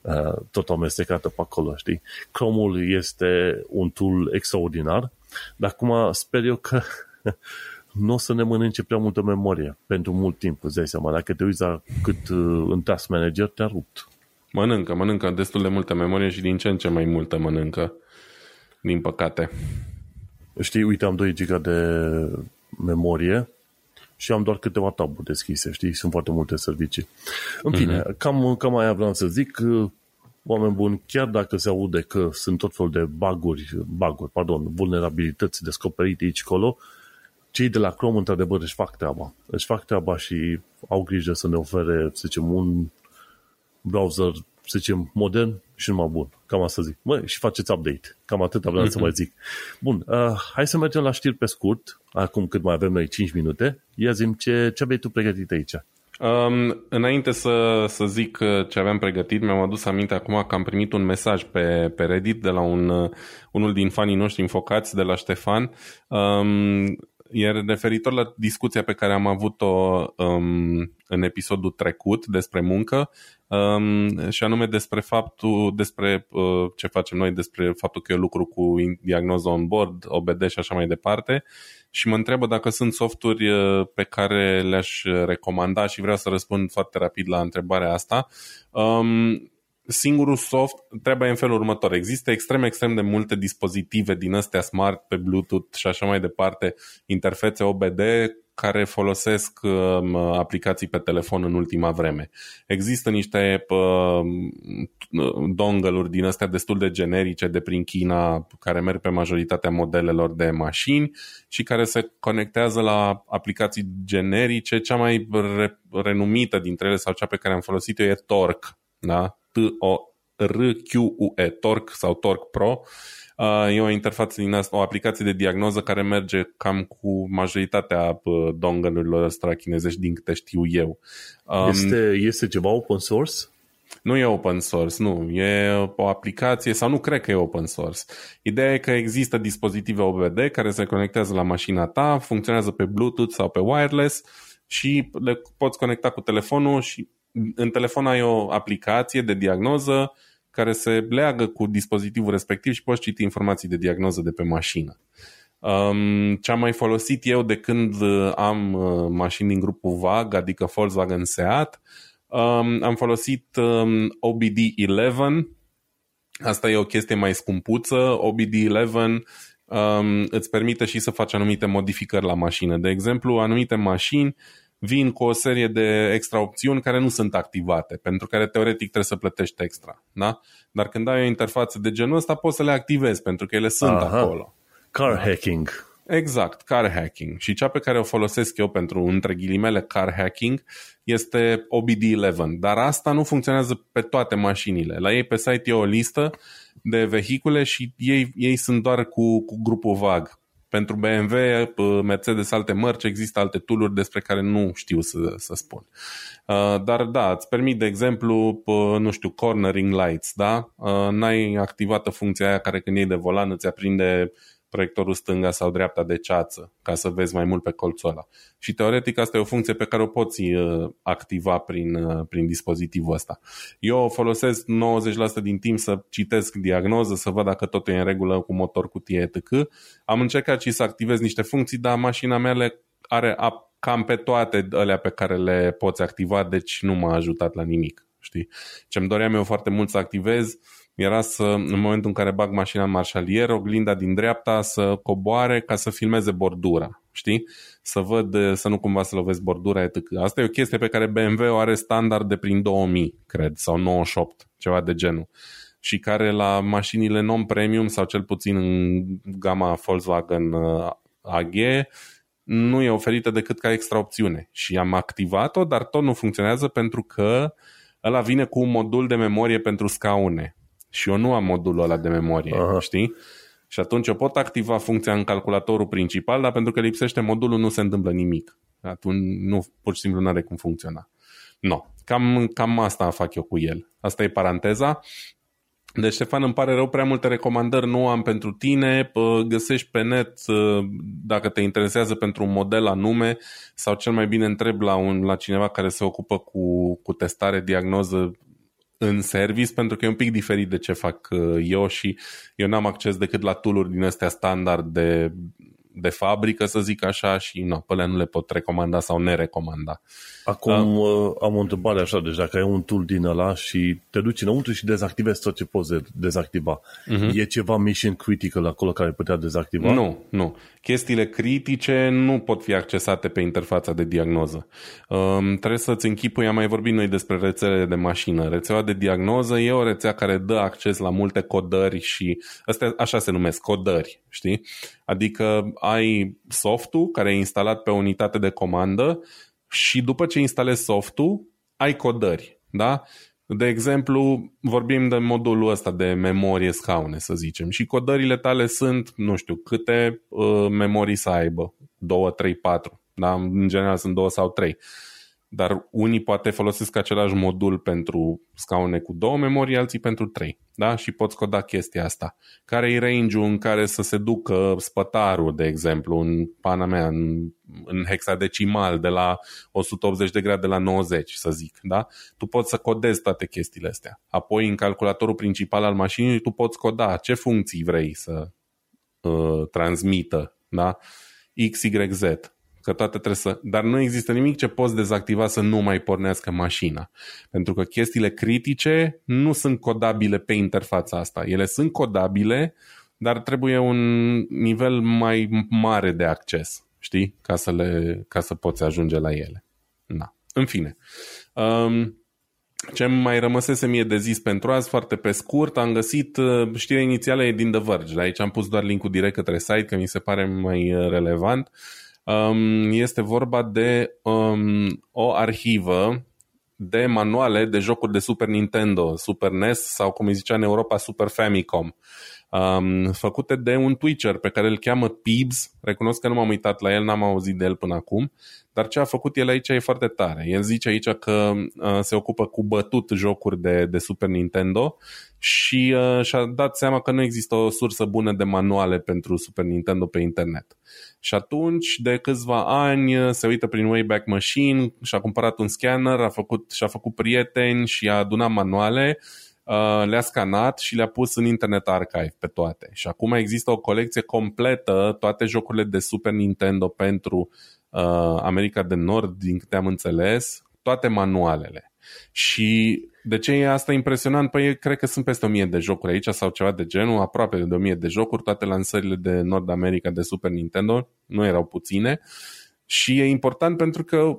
uh, tot amestecată pe acolo, știi? Chrome-ul este un tool extraordinar, dar acum sper eu că nu o să ne mănânce prea multă memorie pentru mult timp, îți dai seama. Dacă te uiți la cât uh, în Task Manager te-a rupt. Mănâncă, mănâncă destul de multă memorie și din ce în ce mai multă mănâncă, din păcate. Știi, uite, am 2 GB de memorie și am doar câteva taburi deschise, știi? Sunt foarte multe servicii. În fine, mm-hmm. cam, cam aia vreau să zic. Oameni buni, chiar dacă se aude că sunt tot fel de baguri, baguri, pardon, vulnerabilități descoperite aici colo, cei de la Chrome, într-adevăr, își fac treaba. Își fac treaba și au grijă să ne ofere, să zicem, un browser, să zicem, modern și numai bun. Cam asta zic. Mă, și faceți update. Cam atât vreau mm-hmm. să mhm. mai zic. Bun, uh, hai să mergem la știri pe scurt, acum cât mai avem noi 5 minute. Ia zi ce, ce aveai tu pregătit aici? Um, înainte să, să zic uh, ce aveam pregătit, mi-am adus aminte acum că am primit un mesaj pe, pe Reddit de la un, uh, unul din fanii noștri înfocați, de la Ștefan, um, iar referitor la discuția pe care am avut-o um, în episodul trecut despre muncă, um, și anume despre faptul, despre uh, ce facem noi, despre faptul că eu lucru cu diagnoză on board, OBD și așa mai departe, și mă întreabă dacă sunt softuri uh, pe care le-aș recomanda și vreau să răspund foarte rapid la întrebarea asta. Um, singurul soft trebuie în felul următor. Există extrem, extrem de multe dispozitive din astea smart pe Bluetooth și așa mai departe, interfețe OBD care folosesc uh, aplicații pe telefon în ultima vreme. Există niște uh, dongle-uri din astea destul de generice de prin China care merg pe majoritatea modelelor de mașini și care se conectează la aplicații generice. Cea mai re- renumită dintre ele sau cea pe care am folosit-o e Torque. Da? T-O RQUE, Torque sau Torque Pro. E o interfață din asta, o aplicație de diagnoză care merge cam cu majoritatea dongle-urilor ăstora chinezești din câte știu eu. Este, este ceva open source? Nu e open source, nu. E o aplicație sau nu cred că e open source. Ideea e că există dispozitive OBD care se conectează la mașina ta, funcționează pe Bluetooth sau pe wireless și le poți conecta cu telefonul și în telefon ai o aplicație de diagnoză care se leagă cu dispozitivul respectiv și poți citi informații de diagnoză de pe mașină. Um, ce am mai folosit eu de când am uh, mașini din grupul VAG, adică Volkswagen Seat, um, am folosit um, OBD11. Asta e o chestie mai scumpuță. OBD11 um, îți permite și să faci anumite modificări la mașină. De exemplu, anumite mașini vin cu o serie de extra opțiuni care nu sunt activate, pentru care teoretic trebuie să plătești extra. Da? Dar când ai o interfață de genul ăsta, poți să le activezi, pentru că ele sunt Aha. acolo. Car hacking. Exact, car hacking. Și cea pe care o folosesc eu pentru, între ghilimele, car hacking este OBD11. Dar asta nu funcționează pe toate mașinile. La ei pe site e o listă de vehicule și ei, ei sunt doar cu, cu grupul VAG. Pentru BMW, Mercedes, alte mărci, există alte tool despre care nu știu să, să spun. Uh, dar da, îți permit, de exemplu, nu știu, cornering lights, da? Uh, n-ai activată funcția aia care când iei de volan îți aprinde proiectorul stânga sau dreapta de ceață, ca să vezi mai mult pe colțul ăla. Și teoretic asta e o funcție pe care o poți uh, activa prin, uh, prin dispozitivul ăsta. Eu o folosesc 90% din timp să citesc diagnoză, să văd dacă totul e în regulă cu motor, cutie, etc. Am încercat și să activez niște funcții, dar mașina mea le are cam pe toate alea pe care le poți activa, deci nu m-a ajutat la nimic. Știi? Ce-mi doream eu foarte mult să activez era să, în momentul în care bag mașina în marșalier, oglinda din dreapta să coboare ca să filmeze bordura, știi? Să văd, să nu cumva să lovesc bordura, etc. Asta e o chestie pe care BMW o are standard de prin 2000, cred, sau 98, ceva de genul. Și care la mașinile non-premium, sau cel puțin în gama Volkswagen uh, AG, nu e oferită decât ca extra opțiune. Și am activat-o, dar tot nu funcționează pentru că ăla vine cu un modul de memorie pentru scaune și eu nu am modulul ăla de memorie, Aha. știi? Și atunci eu pot activa funcția în calculatorul principal, dar pentru că lipsește modulul nu se întâmplă nimic. Atunci nu, pur și simplu nu are cum funcționa. No, cam, cam asta fac eu cu el. Asta e paranteza. Deci, Ștefan, îmi pare rău, prea multe recomandări nu am pentru tine. Găsești pe net dacă te interesează pentru un model anume sau cel mai bine întreb la, un, la cineva care se ocupă cu, cu testare, diagnoză în service pentru că e un pic diferit de ce fac uh, eu și eu n-am acces decât la tool din astea standard de, de fabrică, să zic așa, și no, pe nu le pot recomanda sau nerecomanda. Acum uh, am o întrebare așa, deci dacă ai un tool din ăla și te duci înăuntru și dezactivezi tot ce poți dezactiva, uh-huh. e ceva mission critical acolo care putea dezactiva? Nu, nu. Chestiile critice nu pot fi accesate pe interfața de diagnoză. Um, trebuie să-ți închipui, am mai vorbit noi despre rețelele de mașină. Rețeaua de diagnoză e o rețea care dă acces la multe codări și astea așa se numesc, codări, știi? Adică ai softul care e instalat pe o unitate de comandă și după ce instalezi softul, ai codări, da? De exemplu, vorbim de modulul ăsta de memorie scaune, să zicem, și codările tale sunt, nu știu, câte uh, memorii să aibă, 2, 3, 4, da? În general sunt 2 sau 3 dar unii poate folosesc același modul pentru scaune cu două memorii, alții pentru trei. Da? Și poți coda chestia asta. Care e range-ul în care să se ducă spătarul, de exemplu, în pana mea, în, în hexadecimal, de la 180 de grade la 90, să zic. Da? Tu poți să codezi toate chestiile astea. Apoi, în calculatorul principal al mașinii, tu poți coda ce funcții vrei să uh, transmită. Da? X, Y, Z că toate trebuie să... Dar nu există nimic ce poți dezactiva să nu mai pornească mașina. Pentru că chestiile critice nu sunt codabile pe interfața asta. Ele sunt codabile, dar trebuie un nivel mai mare de acces, știi? Ca să, le, ca să poți ajunge la ele. Da. În fine. Um, ce mai rămăsese mie de zis pentru azi, foarte pe scurt, am găsit uh, știrea inițială e din The Verge. Aici am pus doar linkul direct către site, că mi se pare mai uh, relevant. Uh, Um, este vorba de um, o arhivă de manuale de jocuri de Super Nintendo, Super NES sau cum îi zicea în Europa Super Famicom um, făcute de un Twitcher pe care îl cheamă Peebs. Recunosc că nu m-am uitat la el, n-am auzit de el până acum, dar ce a făcut el aici e foarte tare. El zice aici că uh, se ocupă cu bătut jocuri de, de Super Nintendo și uh, și-a dat seama că nu există o sursă bună de manuale pentru Super Nintendo pe internet. Și atunci, de câțiva ani, uh, se uită prin Wayback Machine și-a cumpărat un scanner, a făcut, și-a făcut prieteni și a adunat manuale Uh, le-a scanat și le-a pus în Internet Archive pe toate. Și acum există o colecție completă, toate jocurile de Super Nintendo pentru uh, America de Nord, din câte am înțeles, toate manualele. Și de ce e asta impresionant? Păi cred că sunt peste 1000 de jocuri aici sau ceva de genul, aproape de 1000 de jocuri, toate lansările de Nord America de Super Nintendo, nu erau puține. Și e important pentru că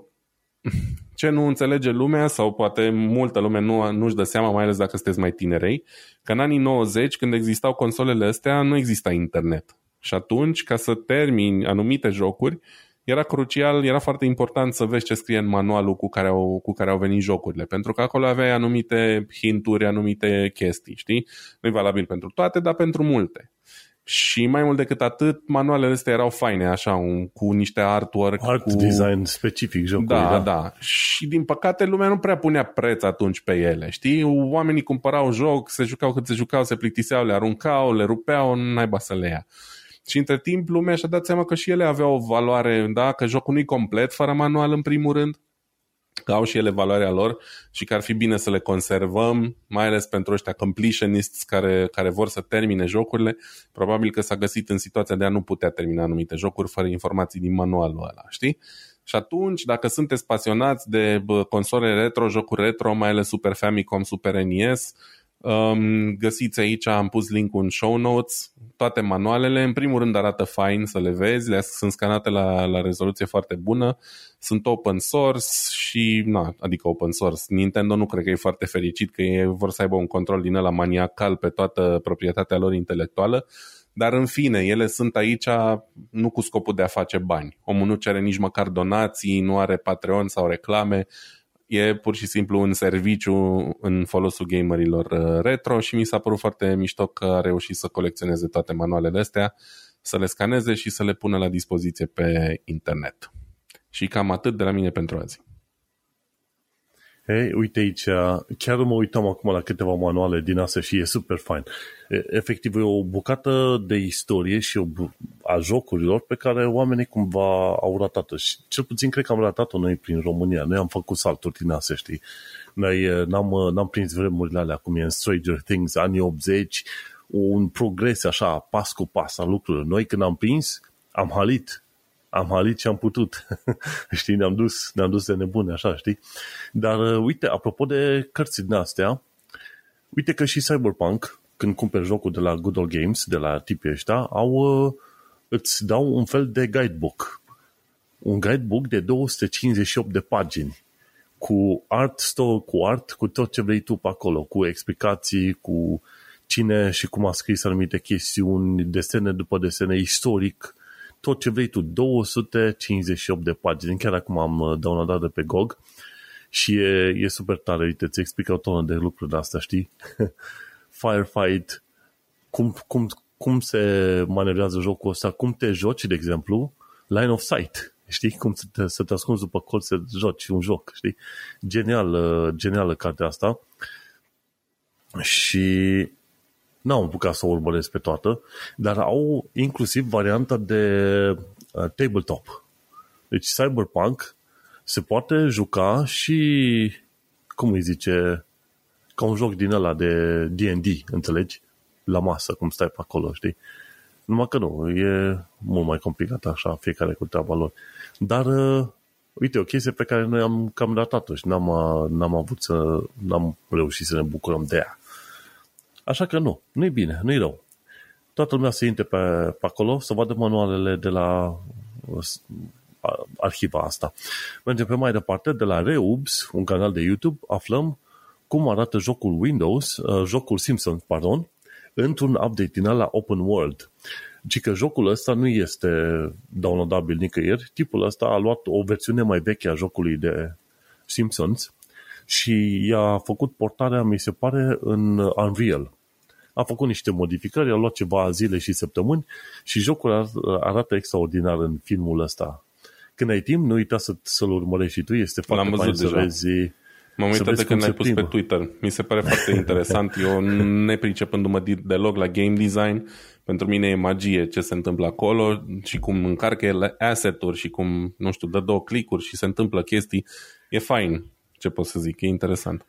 ce nu înțelege lumea sau poate multă lume nu, nu-și dă seama, mai ales dacă sunteți mai tinerei, că în anii 90, când existau consolele astea, nu exista internet. Și atunci, ca să termini anumite jocuri, era crucial, era foarte important să vezi ce scrie în manualul cu care au, cu care au venit jocurile, pentru că acolo aveai anumite hinturi, anumite chestii, știi? Nu e valabil pentru toate, dar pentru multe. Și mai mult decât atât, manualele astea erau faine, așa, un, cu niște artwork. Art cu... design specific jocului. Da, da, da. Și din păcate lumea nu prea punea preț atunci pe ele, știi? Oamenii cumpărau joc, se jucau cât se jucau, se plictiseau, le aruncau, le rupeau, naiba să le ia. Și între timp lumea și-a dat seama că și ele aveau o valoare, da, că jocul nu e complet fără manual în primul rând, că au și ele valoarea lor și că ar fi bine să le conservăm, mai ales pentru ăștia completionists care, care vor să termine jocurile. Probabil că s-a găsit în situația de a nu putea termina anumite jocuri fără informații din manualul ăla, știi? Și atunci, dacă sunteți pasionați de console retro, jocuri retro, mai ales Super Famicom, Super NES, Um, găsiți aici, am pus link în show notes, toate manualele. În primul rând arată fine să le vezi, le sunt scanate la, la rezoluție foarte bună, sunt open source și, na, adică open source. Nintendo nu cred că e foarte fericit că ei vor să aibă un control din ăla maniacal pe toată proprietatea lor intelectuală, dar în fine, ele sunt aici nu cu scopul de a face bani. Omul nu cere nici măcar donații, nu are Patreon sau reclame, e pur și simplu un serviciu în folosul gamerilor uh, retro și mi s-a părut foarte mișto că a reușit să colecționeze toate manualele astea, să le scaneze și să le pună la dispoziție pe internet. Și cam atât de la mine pentru azi. Hei, uite aici, chiar mă uitam acum la câteva manuale din astea și e super fain. Efectiv, e o bucată de istorie și o, a jocurilor pe care oamenii cumva au ratat-o. Și cel puțin cred că am ratat-o noi prin România. Noi am făcut salturi din astea, știi? Noi n-am, n-am prins vremurile alea, cum e în Stranger Things, anii 80, un progres așa, pas cu pas a lucrurilor. Noi când am prins, am halit am halit ce am putut. știi, ne-am dus, ne-am dus de nebune, așa, știi? Dar, uh, uite, apropo de cărți din astea, uite că și Cyberpunk, când cumperi jocul de la Good Old Games, de la tipii ăștia, au, uh, îți dau un fel de guidebook. Un guidebook de 258 de pagini cu art store, cu art, cu tot ce vrei tu pe acolo, cu explicații, cu cine și cum a scris anumite chestiuni, desene după desene, istoric, tot ce vrei tu, 258 de pagini, chiar acum am uh, downloadat de pe GOG și e, e super tare, uite, îți explică o tonă de lucruri de astea, știi? Firefight, cum, cum, cum se manevrează jocul ăsta, cum te joci, de exemplu, line of sight, știi? Cum să te, să te ascunzi după colț să joci un joc, știi? Genial, uh, genială cartea asta. Și n-am apucat să o urmăresc pe toată, dar au inclusiv varianta de uh, tabletop. Deci Cyberpunk se poate juca și, cum îi zice, ca un joc din ăla de D&D, înțelegi? La masă, cum stai pe acolo, știi? Numai că nu, e mult mai complicat așa, fiecare cu treaba lor. Dar, uh, uite, o chestie pe care noi am cam datat-o și n-am, uh, n-am avut să, n-am reușit să ne bucurăm de ea. Așa că nu, nu-i bine, nu-i rău. Toată lumea se intre pe, pe acolo să vadă manualele de la arhiva asta. Mergem pe mai departe, de la Reubs, un canal de YouTube, aflăm cum arată jocul Windows, uh, jocul Simpsons, pardon, într-un update din la Open World. Ci că jocul ăsta nu este downloadabil nicăieri. Tipul ăsta a luat o versiune mai veche a jocului de Simpsons și i-a făcut portarea, mi se pare, în Unreal. A făcut niște modificări, a luat ceva zile și săptămâni și jocul arată extraordinar în filmul ăsta. Când ai timp, nu uita să, să-l urmărești și tu, este foarte L-am fain văzut să deja. vezi M-am Să uitat vezi de când cum ai se pus pe plimbă. Twitter. Mi se pare foarte interesant. Eu, nepricepându-mă di- deloc la game design, pentru mine e magie ce se întâmplă acolo și cum încarcă el asset-uri și cum, nu știu, dă două clicuri și se întâmplă chestii. E fain, ce pot să zic, e interesant.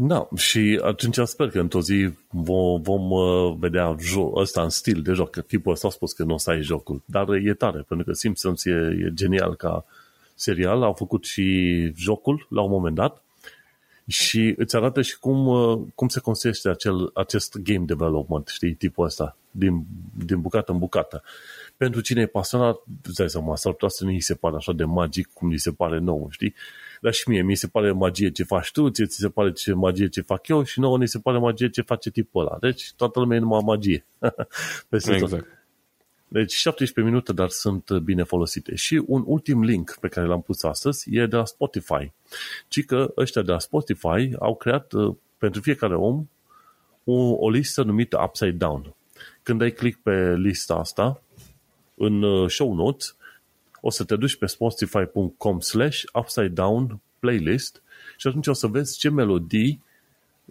Da, și atunci sper că într-o zi vom, vom uh, vedea jo- ăsta în stil de joc, că tipul ăsta a spus că nu o să ai jocul, dar e tare, pentru că Simpsons e, e genial ca serial, au făcut și jocul la un moment dat și îți arată și cum, uh, cum se construiește acel, acest game development, știi, tipul ăsta, din, din bucată în bucată. Pentru cine e pasionat, îți dai seama, s-ar putea să nu îi se pare așa de magic cum îi se pare nouă, știi? Dar și mie, mi se pare magie ce faci tu, ție ți se pare ce magie ce fac eu și nouă ni se pare magie ce face tipul ăla. Deci toată lumea e numai magie. Peste tot. Exact. Deci 17 minute, dar sunt bine folosite. Și un ultim link pe care l-am pus astăzi e de la Spotify. Ci că ăștia de la Spotify au creat uh, pentru fiecare om o, o listă numită Upside Down. Când ai click pe lista asta, în uh, show notes, o să te duci pe spotify.com slash upside down playlist și atunci o să vezi ce melodii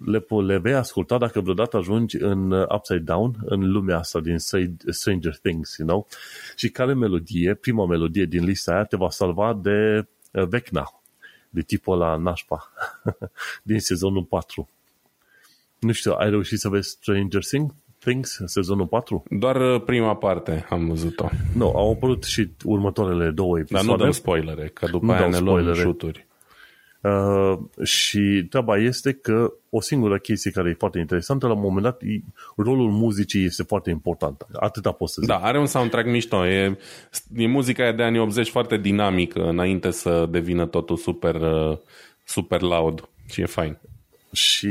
le, po- le vei asculta dacă vreodată ajungi în uh, Upside Down, în lumea asta din Stra- Stranger Things, you know? Și care melodie, prima melodie din lista aia te va salva de uh, Vecna, de tipul la nașpa, din sezonul 4. Nu știu, ai reușit să vezi Stranger Thing- Things, sezonul 4? Doar uh, prima parte am văzut-o. Nu, au apărut și următoarele două Dar episoade. nu dăm spoilere, că după Nu aia dau ne luăm spoilere. șuturi. Uh, și treaba este că o singură chestie care e foarte interesantă, la un moment dat, e- rolul muzicii este foarte important. Atâta pot să zic. Da, are un soundtrack mișto. E, e muzica aia de anii 80 foarte dinamică înainte să devină totul super, uh, super loud și e fain. Și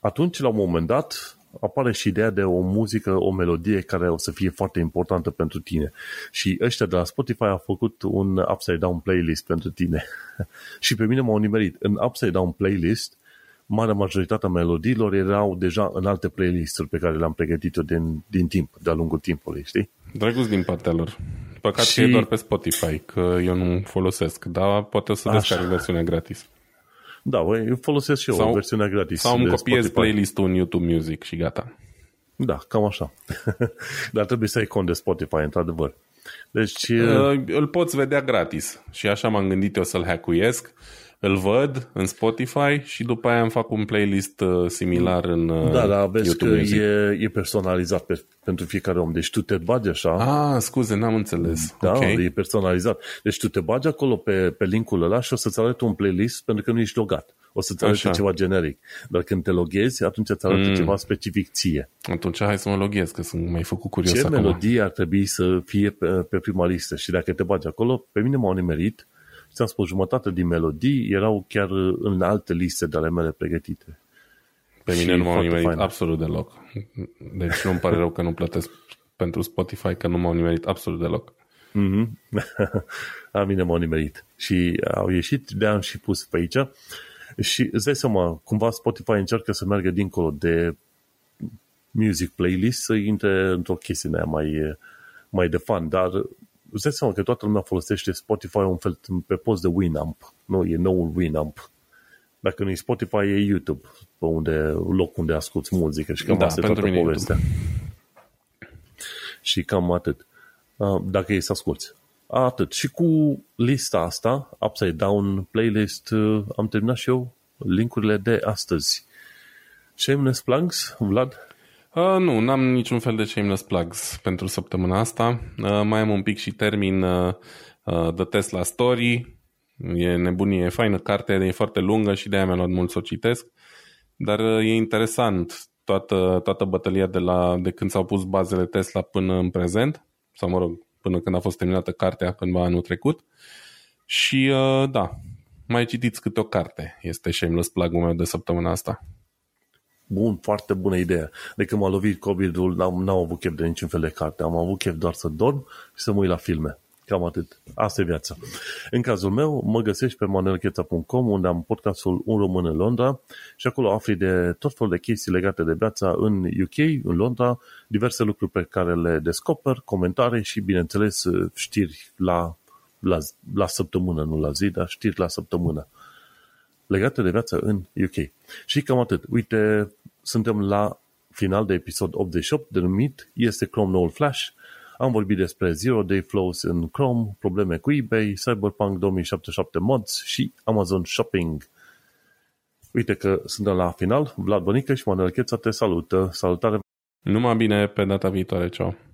atunci, la un moment dat, apare și ideea de o muzică, o melodie care o să fie foarte importantă pentru tine. Și ăștia de la Spotify au făcut un Upside Down playlist pentru tine. și pe mine m-au nimerit. În Upside Down playlist, marea majoritatea melodiilor erau deja în alte playlisturi pe care le-am pregătit eu din, din timp, de-a lungul timpului, știi? Drăguț din partea lor. Păcat Și- că e doar pe Spotify, că eu nu folosesc, dar poate o să Așa. descarc versiunea gratis. Da, băi, eu folosesc și eu Sau- versiunea gratis. Sau îmi de copiez Spotify. playlist-ul în YouTube Music și gata. Da, cam așa. Dar trebuie să ai cont de Spotify, într-adevăr. Deci, Uh, îl poți vedea gratis și așa m-am gândit eu să-l hackuiesc. Îl văd în Spotify și după aia îmi fac un playlist uh, similar în uh, da, dar vezi YouTube că Music. e, e personalizat pe, pentru fiecare om. Deci tu te bagi așa, Ah, scuze, n-am înțeles. da, ok. e personalizat. Deci tu te bagi acolo pe, pe linkul ăla și o să-ți arate un playlist pentru că nu ești logat. O să-ți arate Așa. ceva generic. Dar când te loghezi, atunci îți arată mm. ceva specific ție. Atunci hai să mă loghez, că sunt mai făcut curios Ce acum. melodie ar trebui să fie pe, pe prima listă? Și dacă te bagi acolo, pe mine m-au nimerit și ți-am spus, jumătate din melodii erau chiar în alte liste de ale mele pregătite. Pe Și mine nu m-au foarte nimerit fain. absolut deloc. Deci nu-mi pare rău că nu plătesc pentru Spotify, că nu m-au nimerit absolut deloc. Mhm. La mine m-au nimerit. Și au ieșit, de-am și pus pe aici. Și îți dai seama, cumva Spotify încearcă să meargă dincolo de music playlist, să intre într-o chestie aia mai, mai de fan, dar îți dai seama că toată lumea folosește Spotify un fel pe post de Winamp. Nu, e noul Winamp. Dacă nu e Spotify, e YouTube, pe unde, loc unde asculti muzică și cam Da, asta e pentru toată mine povestea. Și cam atât. Uh, Dacă e să asculti. Atât. Și cu lista asta, Upside Down Playlist, uh, am terminat și eu linkurile de astăzi. Shameless Plugs, Vlad? Uh, nu, n-am niciun fel de shameless plugs pentru săptămâna asta. Uh, mai am un pic și termin uh, uh, The Tesla Story. E nebunie, e faină carte, e foarte lungă și de-aia mi-a luat mult să o citesc. Dar uh, e interesant toată, toată bătălia de, la, de când s-au pus bazele Tesla până în prezent, sau mă rog, până când a fost terminată cartea, cândva anul trecut. Și uh, da, mai citiți câte o carte. Este shameless plug-ul meu de săptămâna asta. Bun, foarte bună idee. De când m-a lovit COVID-ul, n-am, n-am avut chef de niciun fel de carte. Am avut chef doar să dorm și să mă uit la filme. Cam atât. Asta e viața. În cazul meu, mă găsești pe manuelcheța.com unde am podcastul Un român în Londra și acolo afli de tot felul de chestii legate de viața în UK, în Londra, diverse lucruri pe care le descoper, comentarii și, bineînțeles, știri la, la, la săptămână, nu la zi, dar știri la săptămână legate de viața în UK. Și cam atât. Uite, suntem la final de episod 88 denumit Este Chrome noul Flash am vorbit despre Zero Day Flows în Chrome, probleme cu eBay, Cyberpunk 2077 mods și Amazon Shopping. Uite că suntem la final. Vlad Bănică și Manuel Cheța te salută. Salutare! Numai bine pe data viitoare. Ceau!